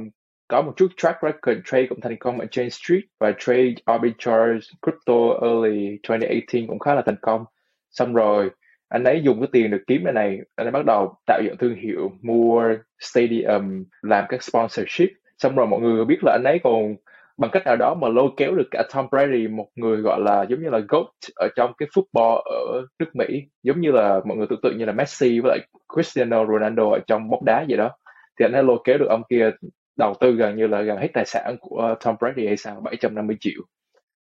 có một chút track record trade cũng thành công ở Chain Street và trade arbitrage crypto early 2018 cũng khá là thành công. Xong rồi, anh ấy dùng cái tiền được kiếm này này, anh ấy bắt đầu tạo dựng thương hiệu mua stadium làm các sponsorship. Xong rồi mọi người biết là anh ấy còn, bằng cách nào đó mà lôi kéo được cả Tom Brady, một người gọi là giống như là GOAT ở trong cái football ở nước Mỹ, giống như là mọi người tưởng tượng như là Messi với lại Cristiano Ronaldo ở trong bóng đá vậy đó thì anh ấy lôi kéo được ông kia đầu tư gần như là gần hết tài sản của Tom Brady hay sao? 750 triệu.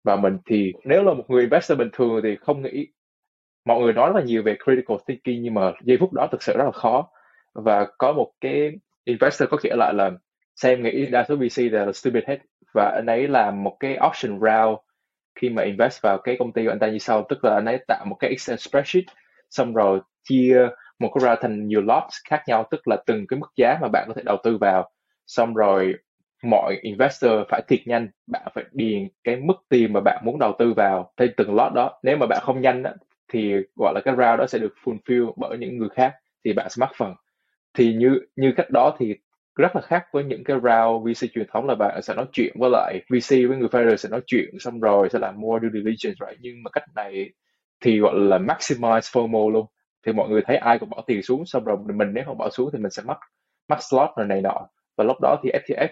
Và mình thì nếu là một người investor bình thường thì không nghĩ mọi người nói rất là nhiều về critical thinking, nhưng mà giây phút đó thực sự rất là khó. Và có một cái investor có nghĩa lại là xem nghĩ đa số VC là stupid hết. Và anh ấy làm một cái option round khi mà invest vào cái công ty của anh ta như sau. Tức là anh ấy tạo một cái Excel spreadsheet, xong rồi chia một cái ra thành nhiều lots khác nhau tức là từng cái mức giá mà bạn có thể đầu tư vào. Xong rồi mọi investor phải thiệt nhanh bạn phải điền cái mức tiền mà bạn muốn đầu tư vào trên từng lot đó. Nếu mà bạn không nhanh á, thì gọi là cái round đó sẽ được fulfill bởi những người khác thì bạn sẽ mắc phần. Thì như như cách đó thì rất là khác với những cái round VC truyền thống là bạn sẽ nói chuyện với lại VC với người founder sẽ nói chuyện xong rồi sẽ làm more due diligence right? Nhưng mà cách này thì gọi là maximize FOMO luôn thì mọi người thấy ai cũng bỏ tiền xuống xong rồi mình nếu không bỏ xuống thì mình sẽ mất mất slot rồi này nọ. Và lúc đó thì FTX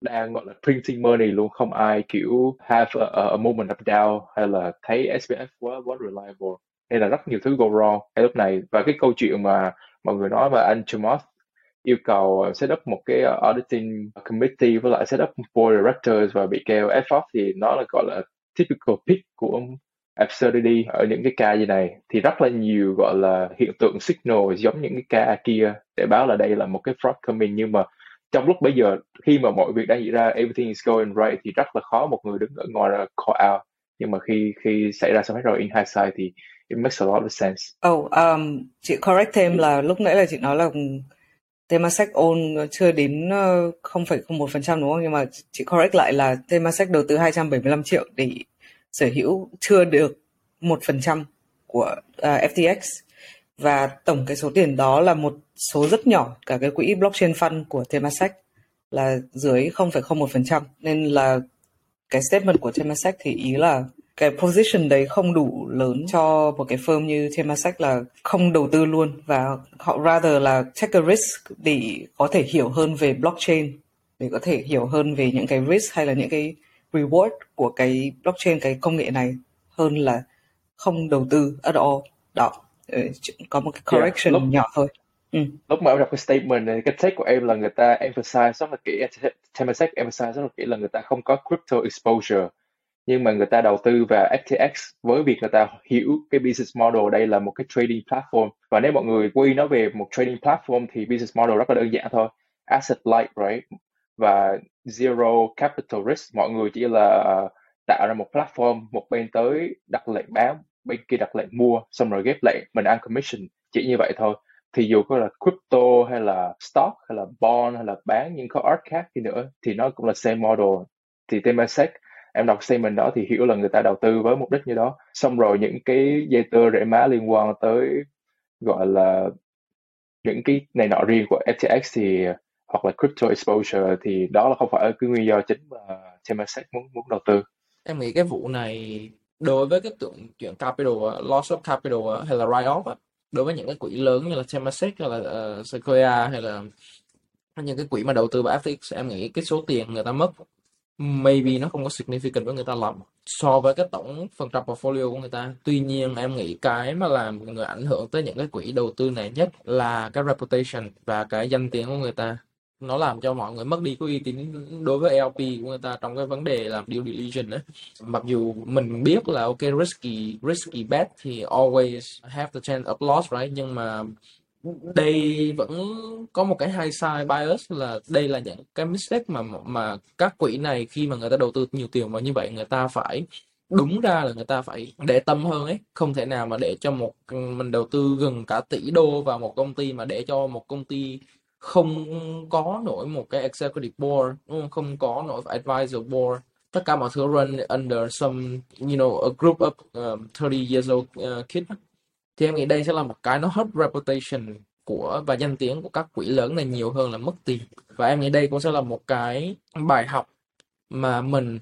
đang gọi là printing money luôn không ai kiểu have a, a moment of doubt hay là thấy SBF quá quá reliable. Hay là rất nhiều thứ go wrong cái lúc này. Và cái câu chuyện mà mọi người nói mà anh Chimoth yêu cầu set up một cái uh, auditing committee với lại set up board directors và bị kêu F off thì nó là gọi là typical pick của absurdity ở những cái ca như này thì rất là nhiều gọi là hiện tượng signal giống những cái ca kia để báo là đây là một cái fraud coming nhưng mà trong lúc bây giờ khi mà mọi việc đang diễn ra everything is going right thì rất là khó một người đứng ở ngoài là call out nhưng mà khi khi xảy ra xong hết rồi in hindsight thì it makes a lot of sense. Oh, um, chị correct thêm là lúc nãy là chị nói là Temasek own chưa đến ờ, 0,01% đúng không? Nhưng mà chị correct lại là Temasek đầu tư 275 triệu để sở hữu chưa được một phần trăm của à, uh, FTX và tổng cái số tiền đó là một số rất nhỏ cả cái quỹ blockchain fund của Temasek là dưới 0,01% nên là cái statement của Temasek thì ý là cái position đấy không đủ lớn cho một cái firm như Temasek là không đầu tư luôn. Và họ rather là take a risk để có thể hiểu hơn về blockchain để có thể hiểu hơn về những cái risk hay là những cái reward của cái blockchain cái công nghệ này hơn là không đầu tư at all. Đó ừ, có một cái correction yeah, lúc, nhỏ thôi. Ừ. lúc mà em đọc cái statement này cái take của em là người ta emphasize rất là kỹ Temasek emphasize rất là kỹ là người ta không có crypto exposure. Nhưng mà người ta đầu tư vào FTX với việc người ta hiểu cái business model đây là một cái trading platform. Và nếu mọi người quy nó về một trading platform thì business model rất là đơn giản thôi. Asset light right và zero capital risk. Mọi người chỉ là uh, tạo ra một platform một bên tới đặt lệnh bán bên kia đặt lệnh mua xong rồi ghép lệnh mình ăn commission chỉ như vậy thôi. Thì dù có là crypto hay là stock hay là bond hay là bán những có art khác đi nữa thì nó cũng là same model. Thì Temasek em đọc statement đó thì hiểu là người ta đầu tư với mục đích như đó. Xong rồi những cái dây tơ rễ má liên quan tới gọi là những cái này nọ riêng của FTX thì hoặc là crypto exposure thì đó là không phải cái nguyên do chính mà Temasek muốn muốn đầu tư. Em nghĩ cái vụ này đối với cái tượng chuyện capital loss of capital hay là write off đối với những cái quỹ lớn như là Temasek hay là uh, Sequoia hay là những cái quỹ mà đầu tư vào FTX em nghĩ cái số tiền người ta mất maybe nó không có significant với người ta lắm so với cái tổng phần trăm portfolio của người ta. Tuy nhiên em nghĩ cái mà làm người ảnh hưởng tới những cái quỹ đầu tư này nhất là cái reputation và cái danh tiếng của người ta nó làm cho mọi người mất đi cái uy tín đối với LP của người ta trong cái vấn đề làm due diligence đấy mặc dù mình biết là, ok, risky risky bet thì always have the chance of loss, right? Nhưng mà đây vẫn có một cái hai side bias là đây là những cái mistake mà mà các quỹ này khi mà người ta đầu tư nhiều tiền vào như vậy, người ta phải đúng ra là người ta phải để tâm hơn ấy. Không thể nào mà để cho một, mình đầu tư gần cả tỷ đô vào một công ty mà để cho một công ty không có nổi một cái executive board không? Có nổi advisor board. Tất cả mọi thứ run under some you know a group of um, 30 years old uh, kids. Thì em nghĩ đây sẽ là một cái nó hurt reputation của và danh tiếng của các quỹ lớn này nhiều hơn là mất tiền. Và em nghĩ đây cũng sẽ là một cái bài học mà mình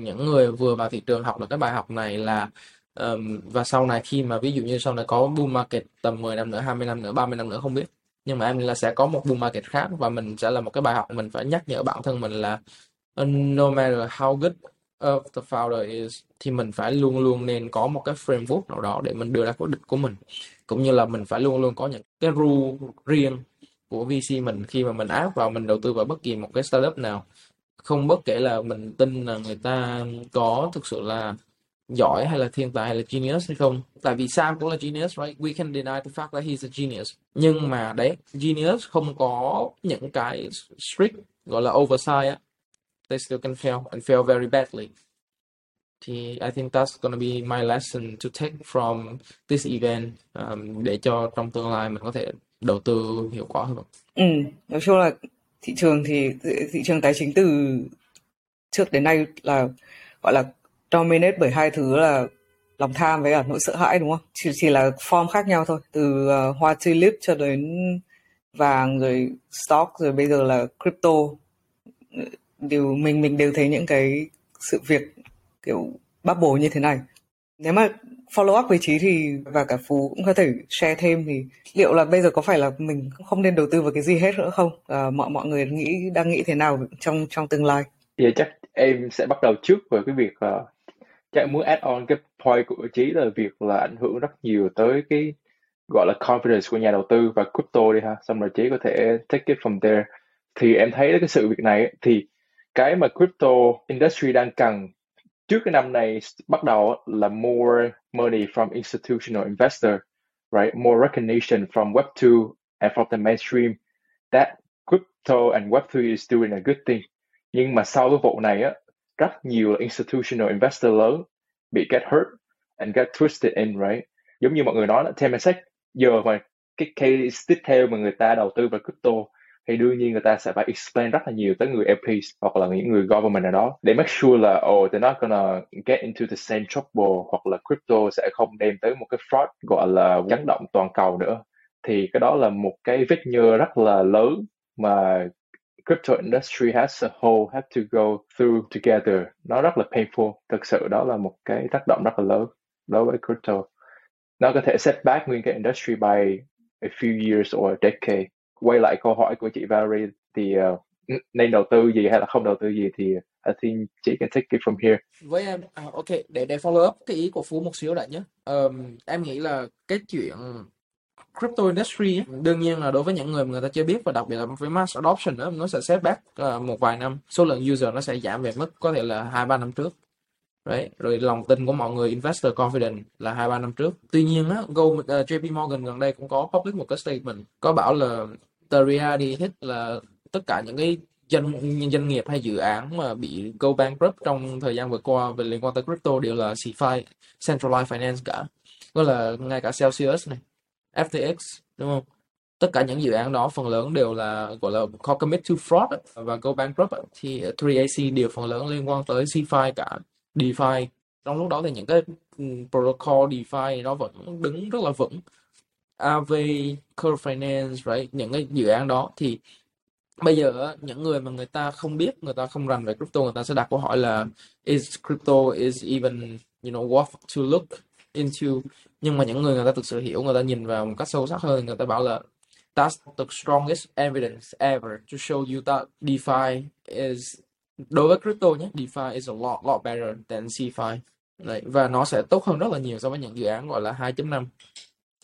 những người vừa vào thị trường học được cái bài học này là um, và sau này khi mà ví dụ như sau này có bull market tầm 10 năm nữa 20 năm nữa 30 năm nữa không biết nhưng mà em là sẽ có một bull market khác và mình sẽ là một cái bài học. Mình phải nhắc nhở bản thân mình là uh, no matter how good of the founder is, thì mình phải luôn luôn nên có một cái framework nào đó để mình đưa ra quyết định của mình. Cũng như là mình phải luôn luôn có những cái rule riêng của VC mình khi mà mình áp vào, mình đầu tư vào bất kỳ một cái startup nào. Không bất kể là mình tin là người ta có thực sự là giỏi hay là thiên tài hay là genius hay không? Tại vì Sam cũng là genius right? We can deny the fact that he's a genius. Nhưng mà đấy genius không có những cái strict gọi là oversight á. They still can fail and fail very badly. Thì I think that's gonna be my lesson to take from this event um, để cho trong tương lai mình có thể đầu tư hiệu quả hơn. Ừ, nói chung là thị trường thì thị trường tài chính từ trước đến nay là gọi là dominate bởi hai thứ là lòng tham với cả nỗi sợ hãi đúng không? Chỉ chỉ là form khác nhau thôi, từ uh, hoa tulip cho đến vàng rồi stock rồi bây giờ là crypto. Đều mình mình đều thấy những cái sự việc kiểu bubble như thế này. Nếu mà follow up với trí thì và cả phú cũng có thể share thêm thì liệu là bây giờ có phải là mình không nên đầu tư vào cái gì hết nữa không? À, mọi mọi người nghĩ đang nghĩ thế nào trong trong tương lai? Thì chắc em sẽ bắt đầu trước về cái việc uh, chắc muốn add on cái point của Chí là việc là ảnh hưởng rất nhiều tới cái gọi là confidence của nhà đầu tư và crypto đi ha xong rồi Chí có thể take it from there thì em thấy cái sự việc này thì cái mà crypto industry đang cần trước cái năm này bắt đầu là more money from institutional investor, right? More recognition from Web2 and from the mainstream that crypto and Web3 is doing a good thing. Nhưng mà sau cái vụ này á, rất nhiều institutional investor lớn bị get hurt and get twisted in, right? Giống như mọi người nói là Temasek giờ mà cái case tiếp theo mà người ta đầu tư vào crypto thì đương nhiên người ta sẽ phải explain rất là nhiều tới người LPs hoặc là những người government nào đó để make sure là oh they're not gonna get into the same trouble hoặc là crypto sẽ không đem tới một cái fraud gọi là chấn động toàn cầu nữa thì cái đó là một cái vết nhơ rất là lớn mà crypto industry as a whole have to go through together nó rất là painful thực sự đó là một cái tác động rất là lớn đối với crypto nó có thể set back nguyên cái industry by a few years or a decade quay lại câu hỏi của chị Valerie thì uh, nên đầu tư gì hay là không đầu tư gì thì I think chị can take it from here. Với em, à, ok, để để follow up cái ý của Phú một xíu lại nhé. Um, em nghĩ là cái chuyện crypto industry ấy, đương nhiên là đối với những người mà người ta chưa biết và đặc biệt là với mass adoption đó, nó sẽ setback uh, ờ, một vài năm số lượng user nó sẽ giảm về mức có thể là hai ba năm trước Đấy, rồi lòng tin của mọi người investor confident là hai ba năm trước. Tuy nhiên á, Gold, ờ, uh, JP Morgan gần đây cũng có public một cái statement có bảo là the reality hit là tất cả những cái doanh doanh nghiệp hay dự án mà bị go bankrupt trong thời gian vừa qua về liên quan tới crypto đều là CFI, centralized finance cả. Đó là ngay cả Celsius này, FTX đúng không? Tất cả những dự án đó phần lớn đều là gọi là commit to fraud và go bankrupt thì 3AC đều phần lớn liên quan tới CFI cả DeFi trong lúc đó thì những cái protocol DeFi nó vẫn đứng rất là vững AV, Curve Finance, right? những cái dự án đó thì bây giờ những người mà người ta không biết, người ta không rành về crypto, người ta sẽ đặt câu hỏi là is crypto is even you know worth to look into. Nhưng mà những người người ta thực sự hiểu, người ta nhìn vào một cách sâu sắc hơn, người ta bảo là that's the strongest evidence ever to show you that DeFi is đối với crypto nhé DeFi is a lot lot better than CFI Đấy, và nó sẽ tốt hơn rất là nhiều so với những dự án gọi là 2.5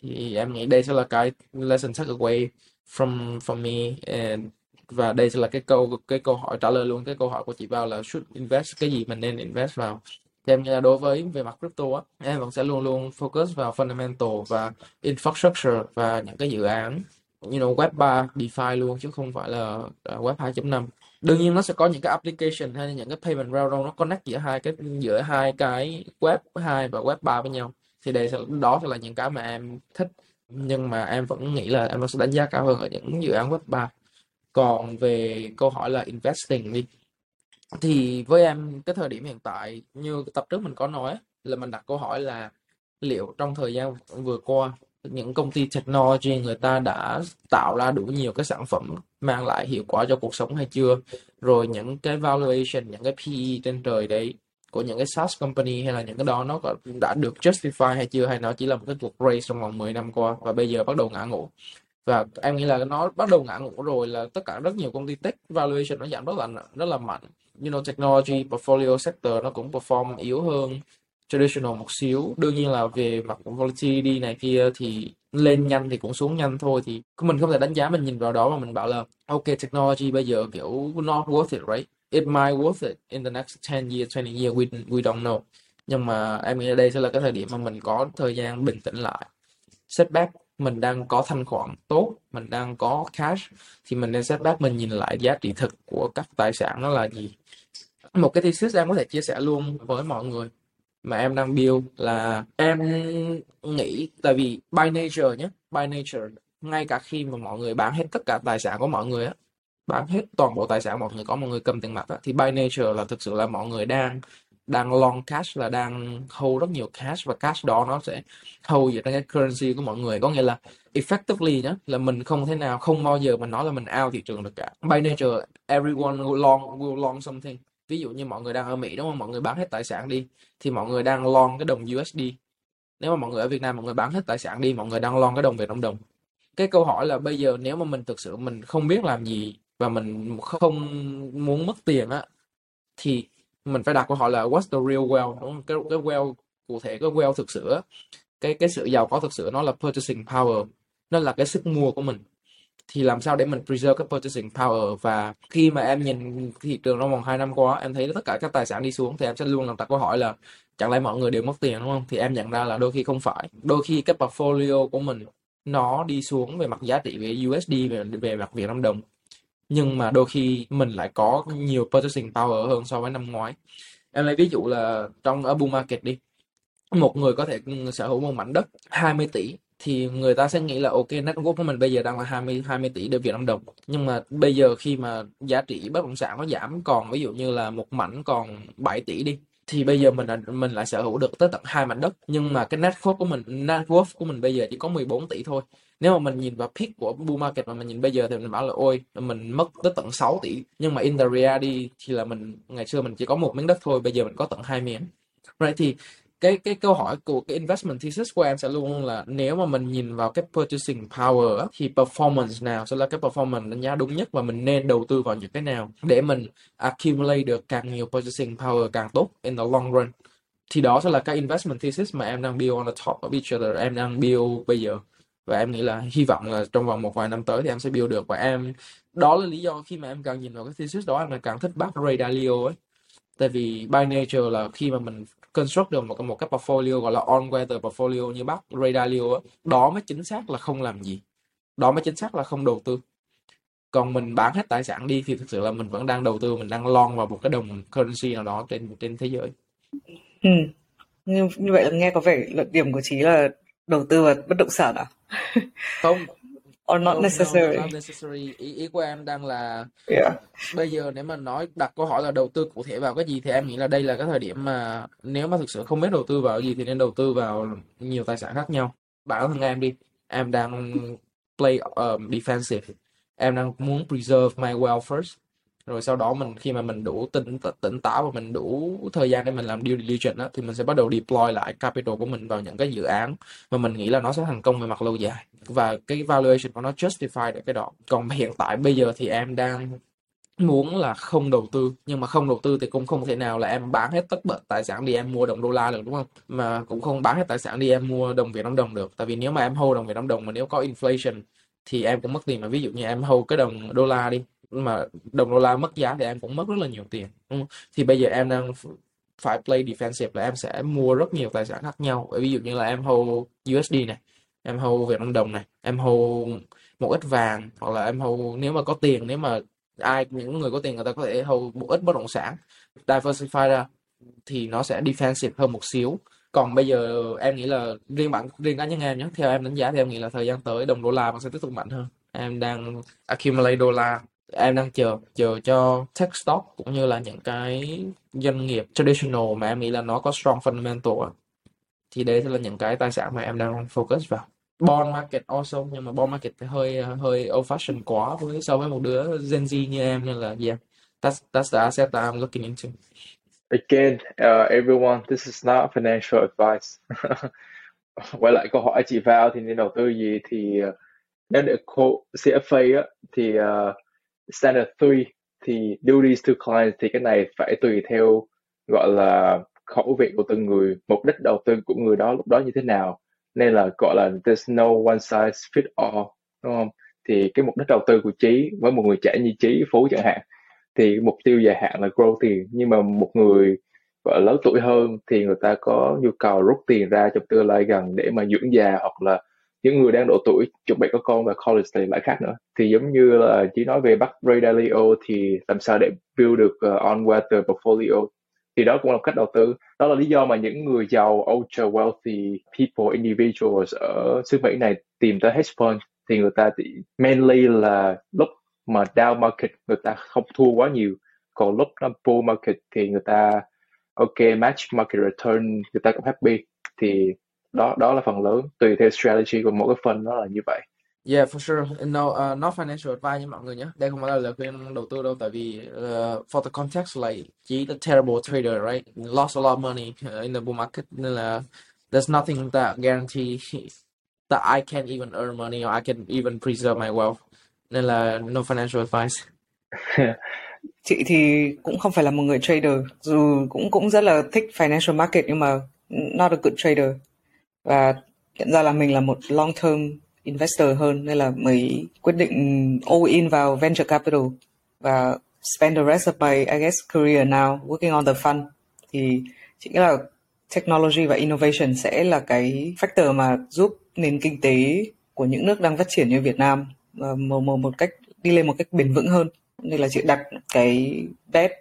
thì em nghĩ đây sẽ là cái lesson take away from from me and và đây sẽ là cái câu cái câu hỏi trả lời luôn cái câu hỏi của chị Bao là should invest cái gì mình nên invest vào? Thì em nghĩ là đối với về mặt crypto á, em vẫn sẽ luôn luôn focus vào fundamental và infrastructure và những cái dự án, you know, web 3 DeFi luôn chứ không phải là à, web 2.5 đương nhiên nó sẽ có những cái application hay những cái payment railroad nó connect giữa hai cái, giữa hai cái web 2 và web 3 với nhau. Thì đây sẽ, đó sẽ là những cái mà em thích, nhưng mà em vẫn nghĩ là em vẫn sẽ đánh giá cao hơn ở những dự án web 3 còn về câu hỏi là investing đi thì với em, cái thời điểm hiện tại như tập trước mình có nói là mình đặt câu hỏi là liệu trong thời gian vừa qua, những công ty technology người ta đã tạo ra đủ nhiều cái sản phẩm mang lại hiệu quả cho cuộc sống hay chưa? Rồi những cái valuation, những cái PE trên trời đấy của những cái SaaS company hay là những cái đó nó có đã được justify hay chưa? Hay nó chỉ là một cái cuộc race trong vòng 10 năm qua và bây giờ bắt đầu ngã ngủ và em nghĩ là nó bắt đầu ngã ngủ rồi là tất cả rất nhiều công ty tech valuation nó giảm rất là rất là mạnh. You know technology portfolio sector nó cũng perform yếu hơn traditional một xíu. Đương nhiên là về mặt volatility này kia thì lên nhanh thì cũng xuống nhanh thôi. Thì mình không thể đánh giá mình nhìn vào đó mà mình bảo là ok technology bây giờ kiểu not worth it right? It might worth it in the next 10 years 20 years we, we don't know. Nhưng mà em nghĩ đây sẽ là cái thời điểm mà mình có thời gian bình tĩnh lại. Setback mình đang có thanh khoản tốt, mình đang có cash, thì mình nên setback mình nhìn lại giá trị thực của các tài sản nó là gì. Một cái thesis em có thể chia sẻ luôn với mọi người mà em đang build là em nghĩ, tại vì by nature nhé, by nature, ngay cả khi mà mọi người bán hết tất cả tài sản của mọi người á, bán hết toàn bộ tài sản mọi người, có mọi người cầm tiền mặt á, thì by nature là thực sự là mọi người đang đang long cash là đang hold rất nhiều cash và cash đó nó sẽ hold về trong cái currency của mọi người. Có nghĩa là effectively nhé là mình không thể nào, không bao giờ mình nói là mình out thị trường được cả. By nature, everyone will long will long something. Ví dụ như mọi người đang ở Mỹ, đúng không? Mọi người bán hết tài sản đi, thì mọi người đang long cái đồng USD nếu mà mọi người ở Việt Nam, mọi người bán hết tài sản đi, mọi người đang long cái đồng Việt Nam đồng. Cái câu hỏi là bây giờ nếu mà mình thực sự mình không biết làm gì và mình không muốn mất tiền á, thì mình phải đặt câu hỏi là, what's the real wealth đúng không? cái cái wealth cụ thể cái wealth thực sự cái cái sự giàu có thực sự nó là purchasing power, nó là cái sức mua của mình. Thì làm sao để mình preserve cái purchasing power? Và khi mà em nhìn thị trường trong vòng 2 năm qua, em thấy tất cả các tài sản đi xuống, thì em sẽ luôn đặt câu hỏi là, chẳng lẽ mọi người đều mất tiền, đúng không? Thì em nhận ra là đôi khi không phải. Đôi khi cái portfolio của mình nó đi xuống về mặt giá trị về USD về về mặt Việt Nam đồng nhưng mà đôi khi mình lại có nhiều purchasing power hơn so với năm ngoái. Em lấy ví dụ là trong ở bull market đi, một người có thể sở hữu một mảnh đất 20 tỷ thì người ta sẽ nghĩ là, ok, net worth của mình bây giờ đang là 20 20 tỷ Việt Nam đồng. Nhưng mà bây giờ khi mà giá trị bất động sản nó giảm, còn ví dụ như là một mảnh còn 7 tỷ đi thì bây giờ mình mình lại sở hữu được tới tận hai mảnh đất. Nhưng mà cái net worth của mình net worth của mình bây giờ chỉ có 14 tỷ thôi. Nếu mà mình nhìn vào peak của bull market mà mình nhìn bây giờ thì mình bảo là, ôi, mình mất tới tận 6 tỷ. Nhưng mà in the reality thì là mình ngày xưa mình chỉ có một miếng đất thôi, bây giờ mình có tận hai miếng. Right, thì cái cái câu hỏi của cái investment thesis của em sẽ luôn là nếu mà mình nhìn vào cái purchasing power thì performance nào sẽ là cái performance đánh giá đúng nhất và mình nên đầu tư vào những cái nào để mình accumulate được càng nhiều purchasing power càng tốt in the long run? Thì đó sẽ là cái investment thesis mà em đang build on the top of each other, em đang build bây giờ. Và em nghĩ là hy vọng là trong vòng một vài năm tới thì em sẽ build được. Và em, đó là lý do khi mà em càng nhìn vào cái thesis đó, em càng thích bác Ray Dalio ấy. Tại vì by nature là khi mà mình construct được một, một cái portfolio gọi là on weather portfolio như bác Ray Dalio á đó mới chính xác là không làm gì. Đó mới chính xác là không đầu tư. Còn mình bán hết tài sản đi thì thực sự là mình vẫn đang đầu tư mình đang long vào một cái đồng currency nào đó trên trên thế giới. Ừ. như, như vậy là nghe có vẻ luận điểm của chí là đầu tư vào bất động sản à? Không or not no, necessary. No, not necessary. Ý, ý của em đang là Yeah. bây giờ nếu mà nói đặt câu hỏi là đầu tư cụ thể vào cái gì thì em nghĩ là đây là cái thời điểm mà nếu mà thực sự không biết đầu tư vào gì thì nên đầu tư vào nhiều tài sản khác nhau. Bản thân em đi, em đang play um, defensive, em đang muốn preserve my wealth first rồi sau đó mình khi mà mình đủ tỉnh tỉnh táo và mình đủ thời gian để mình làm due diligence đó, thì mình sẽ bắt đầu deploy lại capital của mình vào những cái dự án mà mình nghĩ là nó sẽ thành công về mặt lâu dài. Và cái valuation của nó justify được cái đó. Còn hiện tại bây giờ thì em đang muốn là không đầu tư. Nhưng mà không đầu tư thì cũng không thể nào là em bán hết tất bật tài sản đi em mua đồng đô la được đúng không? Mà cũng không bán hết tài sản đi em mua đồng Việt Nam đồng được. Tại vì nếu mà em hold đồng Việt Nam đồng mà nếu có inflation thì em cũng mất tiền. Mà ví dụ như em hold cái đồng đô la đi mà đồng đô la mất giá thì em cũng mất rất là nhiều tiền, đúng không? thì bây giờ em đang phải play defensive là em sẽ mua rất nhiều tài sản khác nhau. Ví dụ như là em hold USD này, em hold Việt Nam đồng này, em hold một ít vàng, hoặc là em hold, nếu mà có tiền, nếu mà ai, những người có tiền người ta có thể hold một ít bất động sản, diversify ra, thì nó sẽ defensive hơn một xíu. Còn bây giờ em nghĩ là riêng bản, riêng cá nhân em nhé, theo em đánh giá thì em nghĩ là thời gian tới đồng đô la vẫn sẽ tiếp tục mạnh hơn. Em đang accumulate đô la em đang chờ chờ cho tech stock cũng như là những cái doanh nghiệp traditional mà em nghĩ là nó có strong fundamental thì đấy sẽ là những cái tài sản mà em đang focus vào. Bond market also nhưng mà bond market thì hơi hơi old fashion quá với so với một đứa Gen Z như em nên là yeah that's that's the asset that I'm looking into. Again uh, everyone this is not financial advice. Quay lại câu hỏi chị vào thì nên đầu tư gì thì uh, nếu để cô CFA á, thì uh, standard 3 thì duties to clients thì cái này phải tùy theo, gọi là, khẩu vị của từng người, mục đích đầu tư của người đó lúc đó như thế nào. Nên là, gọi là, there's no one size fit all, đúng không? Thì cái mục đích đầu tư của trí với một người trẻ như trí phú chẳng hạn, thì mục tiêu dài hạn là grow tiền. Nhưng mà một người, gọi là, lớn tuổi hơn thì người ta có nhu cầu rút tiền ra trong tương lai gần để mà dưỡng già hoặc là những người đang độ tuổi chuẩn bị có con và college thì lại khác nữa. Thì giống như là chỉ nói về bắt Ray Dalio thì làm sao để build được uh, on water portfolio. Thì đó cũng là một cách đầu tư. Đó là lý do mà những người giàu ultra wealthy people individuals ở xứ Mỹ này tìm tới hedge fund. Thì người ta thì mainly là lúc mà down market người ta không thua quá nhiều. Còn lúc nó bull market thì người ta ok match market return người ta cũng happy. Thì đó đó là phần lớn tùy theo strategy của mỗi cái fund nó là như vậy Yeah, for sure. No, uh, not financial advice nha mọi người nhé. Đây không phải là lời khuyên đầu tư đâu, tại vì uh, for the context like chỉ the terrible trader, right? Lost a lot of money uh, in the bull market nên là there's nothing that guarantee that I can even earn money or I can even preserve my wealth. Nên là no financial advice. chị thì cũng không phải là một người trader, dù cũng cũng rất là thích financial market nhưng mà not a good trader và nhận ra là mình là một long term investor hơn nên là mới quyết định all in vào venture capital và spend the rest of my I guess career now working on the fund. Thì chỉ nghĩ là technology và innovation sẽ là cái factor mà giúp nền kinh tế của những nước đang phát triển như Việt Nam ờ, một, một, một cách đi lên một cách bền vững hơn. Nên là chị đặt cái bet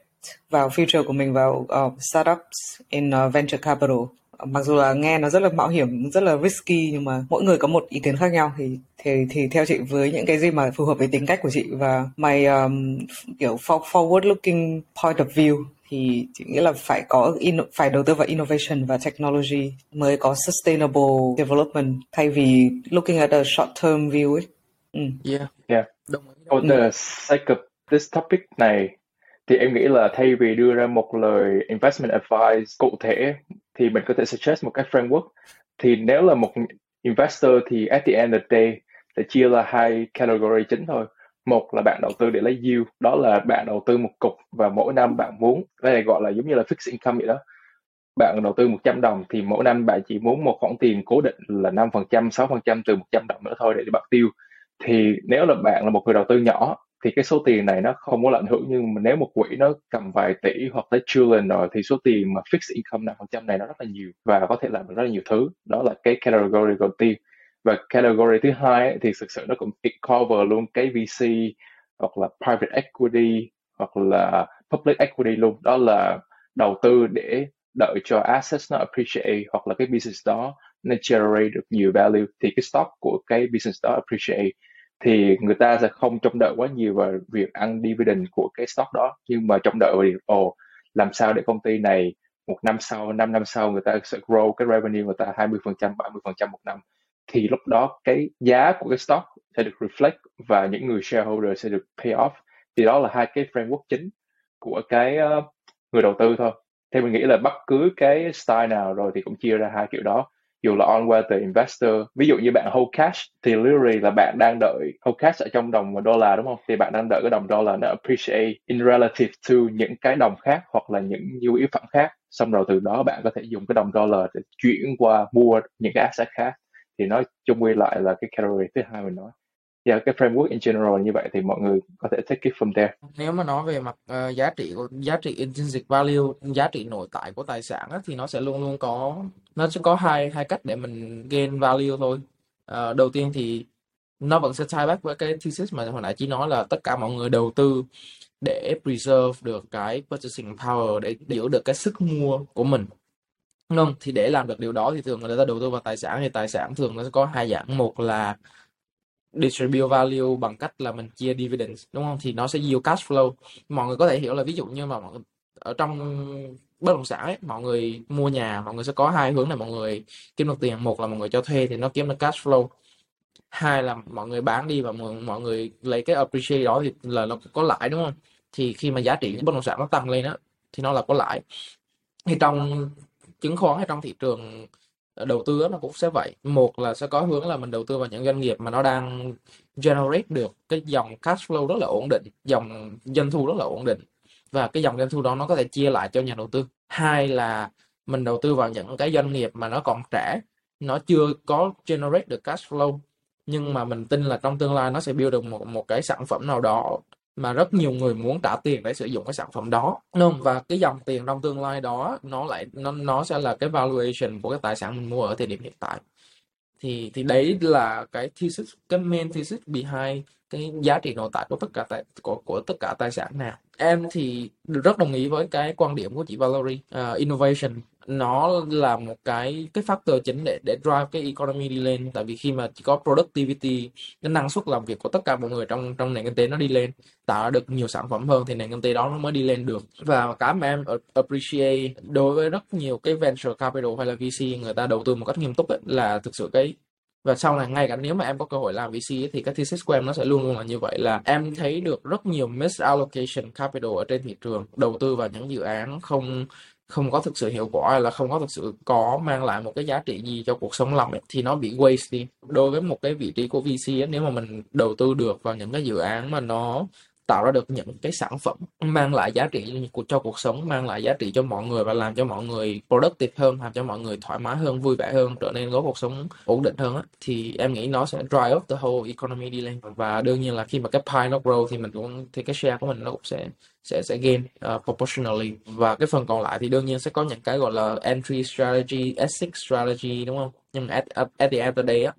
vào future của mình vào uh, startups in uh, venture capital mặc dù là nghe nó rất là mạo hiểm rất là risky nhưng mà mỗi người có một ý kiến khác nhau thì thì thì theo chị với những cái gì mà phù hợp với tính cách của chị và my um, kiểu forward looking point of view thì chị nghĩ là phải có in, phải đầu tư vào innovation và technology mới có sustainable development thay vì looking at a short term view ấy. Ừ. Yeah. Yeah. Đồng ý. For the sake of this topic này thì em nghĩ là thay vì đưa ra một lời investment advice cụ thể thì mình có thể suggest một cái framework. Thì nếu là một investor thì at the end of the day sẽ chia là hai category chính thôi. Một là bạn đầu tư để lấy yield đó là bạn đầu tư một cục và mỗi năm bạn muốn đây là gọi là giống như là fixed income vậy đó. Bạn đầu tư 100 đồng thì mỗi năm bạn chỉ muốn một khoản tiền cố định là 5%, 6% từ 100 đồng nữa thôi để bạn tiêu. Thì nếu là bạn là một người đầu tư nhỏ thì cái số tiền này nó không có ảnh hưởng nhưng mà nếu một quỹ nó cầm vài tỷ hoặc tới trillion rồi thì số tiền mà fixed income năm phần trăm này nó rất là nhiều và có thể làm được rất là nhiều thứ. Đó là cái category đầu tiên. Và category thứ hai ấy, thì thực sự nó cũng cover luôn cái VC hoặc là private equity hoặc là public equity luôn. Đó là đầu tư để đợi cho assets nó appreciate hoặc là cái business đó nó generate được nhiều value. Thì cái stock của cái business đó appreciate thì người ta sẽ không trông đợi quá nhiều vào việc ăn dividend của cái stock đó. Nhưng mà trông đợi vào việc ồ làm sao để công ty này một năm sau, năm năm sau người ta sẽ grow cái revenue người ta 20%, 30% một năm. Thì lúc đó cái giá của cái stock sẽ được reflect và những người shareholder sẽ được pay off. Thì đó là hai cái framework chính của cái uh, người đầu tư thôi. Thì mình nghĩ là bất cứ cái style nào rồi thì cũng chia ra hai kiểu đó dù là on từ investor, ví dụ như bạn hold cash, thì literally là bạn đang đợi hold cash ở trong đồng đô la, đúng không? Thì bạn đang đợi cái đồng đô la nó appreciate in relative to những cái đồng khác hoặc là những nhu yếu phẩm khác. Xong rồi từ đó bạn có thể dùng cái đồng đô la để chuyển qua mua những cái asset khác. Thì nói chung quy lại là cái category thứ hai mình nói yeah, cái framework in general như vậy thì mọi người có thể take it from there. Nếu mà nói về mặt uh, giá trị giá trị intrinsic value giá trị nội tại của tài sản á, thì nó sẽ luôn luôn có nó sẽ có hai hai cách để mình gain value thôi. Uh, đầu tiên thì nó vẫn sẽ tie back với cái thesis mà hồi nãy chỉ nói là tất cả mọi người đầu tư để preserve được cái purchasing power để giữ được cái sức mua của mình. Đúng không? Thì để làm được điều đó thì thường người ta đầu tư vào tài sản thì tài sản thường nó sẽ có hai dạng. Một là distribute value bằng cách là mình chia dividends đúng không? Thì nó sẽ yield cash flow. Mọi người có thể hiểu là ví dụ như mà mọi, ở trong bất động sản ấy, mọi người mua nhà mọi người sẽ có hai hướng là mọi người kiếm được tiền một là mọi người cho thuê thì nó kiếm được cash flow. Hai là mọi người bán đi và mọi, mọi người lấy cái appreciate đó thì là nó có lãi đúng không? Thì khi mà giá trị bất động sản nó tăng lên á thì nó là có lãi. Thì trong chứng khoán hay trong thị trường đầu tư nó cũng sẽ vậy. Một là sẽ có hướng là mình đầu tư vào những doanh nghiệp mà nó đang generate được cái dòng cash flow rất là ổn định, dòng doanh thu rất là ổn định, và cái dòng doanh thu đó nó có thể chia lại cho nhà đầu tư. Hai là mình đầu tư vào những cái doanh nghiệp mà nó còn trẻ, nó chưa có generate được cash flow, nhưng mà mình tin là trong tương lai nó sẽ build được một một cái sản phẩm nào đó mà rất nhiều người muốn trả tiền để sử dụng cái sản phẩm đó. Đúng. Không? và cái dòng tiền trong tương lai đó nó lại nó nó sẽ là cái valuation của cái tài sản mình mua ở thời điểm hiện tại. Thì thì đấy là cái thesis cái main thesis behind cái giá trị nội tại của tất cả tài của của tất cả tài sản nào em thì rất đồng ý với cái quan điểm của chị Valerie. Uh, innovation nó là một cái cái factor chính để để drive cái economy đi lên. Tại vì khi mà chỉ có productivity cái năng suất làm việc của tất cả mọi người trong trong nền kinh tế nó đi lên tạo ra được nhiều sản phẩm hơn thì nền kinh tế đó nó mới đi lên được. Và cái mà em appreciate đối với rất nhiều cái venture capital hay là VC người ta đầu tư một cách nghiêm túc ấy, là thực sự cái và sau này ngay cả nếu mà em có cơ hội làm VC ấy, thì cái thesis của em nó sẽ luôn luôn là như vậy là em thấy được rất nhiều misallocation capital ở trên thị trường đầu tư vào những dự án không không có thực sự hiệu quả hay là không có thực sự có mang lại một cái giá trị gì cho cuộc sống lòng thì nó bị waste đi. Đối với một cái vị trí của VC ấy, nếu mà mình đầu tư được vào những cái dự án mà nó tạo ra được những cái sản phẩm mang lại giá trị cho cuộc sống mang lại giá trị cho mọi người và làm cho mọi người productive hơn làm cho mọi người thoải mái hơn vui vẻ hơn trở nên có cuộc sống ổn định hơn á thì em nghĩ nó sẽ drive up the whole economy đi lên. Và đương nhiên là khi mà cái pie nó grow thì mình cũng thì cái share của mình nó cũng sẽ sẽ sẽ gain uh, proportionally. Và cái phần còn lại thì đương nhiên sẽ có những cái gọi là entry strategy exit strategy đúng không? Nhưng at, at, at the end of the day á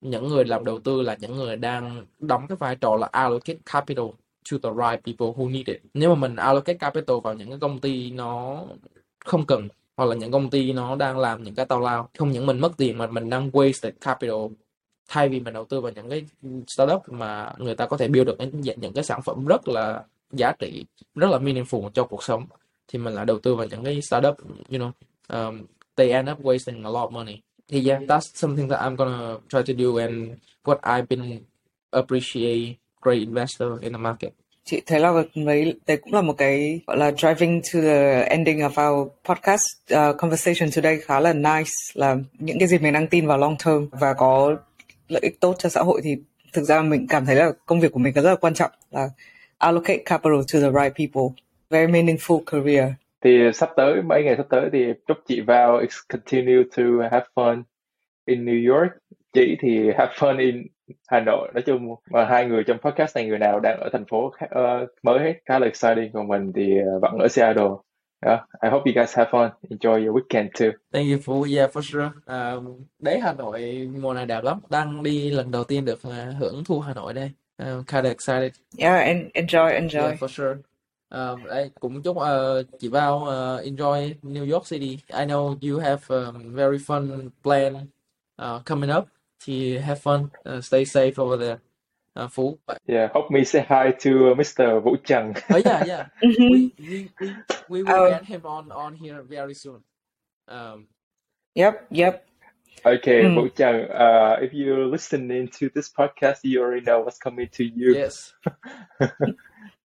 những người làm đầu tư là những người đang đóng cái vai trò là allocate capital to the right people who need it. Nếu mà mình allocate capital vào những cái công ty nó không cần hoặc là những công ty nó đang làm những cái tào lao không những mình mất tiền mà mình đang waste capital thay vì mình đầu tư vào những cái startup mà người ta có thể build được những, những cái sản phẩm rất là giá trị rất là meaningful cho cuộc sống thì mình lại đầu tư vào những cái startup you know um, they end up wasting a lot of money. Thì yeah that's something that I'm gonna try to do and what I've been appreciate great investor in the market. Chị thấy là mấy đấy cũng là một cái gọi là driving to the ending of our podcast. Uh, conversation today khá là nice là những cái gì mình đang tin vào long term và có lợi ích tốt cho xã hội thì thực ra mình cảm thấy là công việc của mình rất là quan trọng là allocate capital to the right people. Very meaningful career. Thì sắp tới mấy ngày sắp tới thì chúc chị vào continue to have fun in New York. Chị thì have fun in Hà Nội nói chung mà hai người trong podcast này người nào đang ở thành phố khác, uh, mới hết khá là exciting còn mình thì uh, vẫn ở Seattle Yeah, I hope you guys have fun. Enjoy your weekend too. Thank you for yeah for sure. Um, đấy Hà Nội mùa này đẹp lắm. Đang đi lần đầu tiên được uh, hưởng thu Hà Nội đây. Um, kind of excited. Yeah, and enjoy, enjoy. Yeah, for sure. Um, đây cũng chúc uh, chị vào uh, enjoy New York City. I know you have um, very fun plan uh, coming up. To have fun, uh, stay safe over there. Uh, Phú. Yeah, hope me say hi to uh, Mr. Vũ Trần. Oh yeah, yeah. Mhm. we, we, we, we will Oh. get him on on here very soon. Um, Yep, yep. Okay, Mm. Vũ Trần, uh, if you're listening to this podcast, you already know what's coming to you. yes.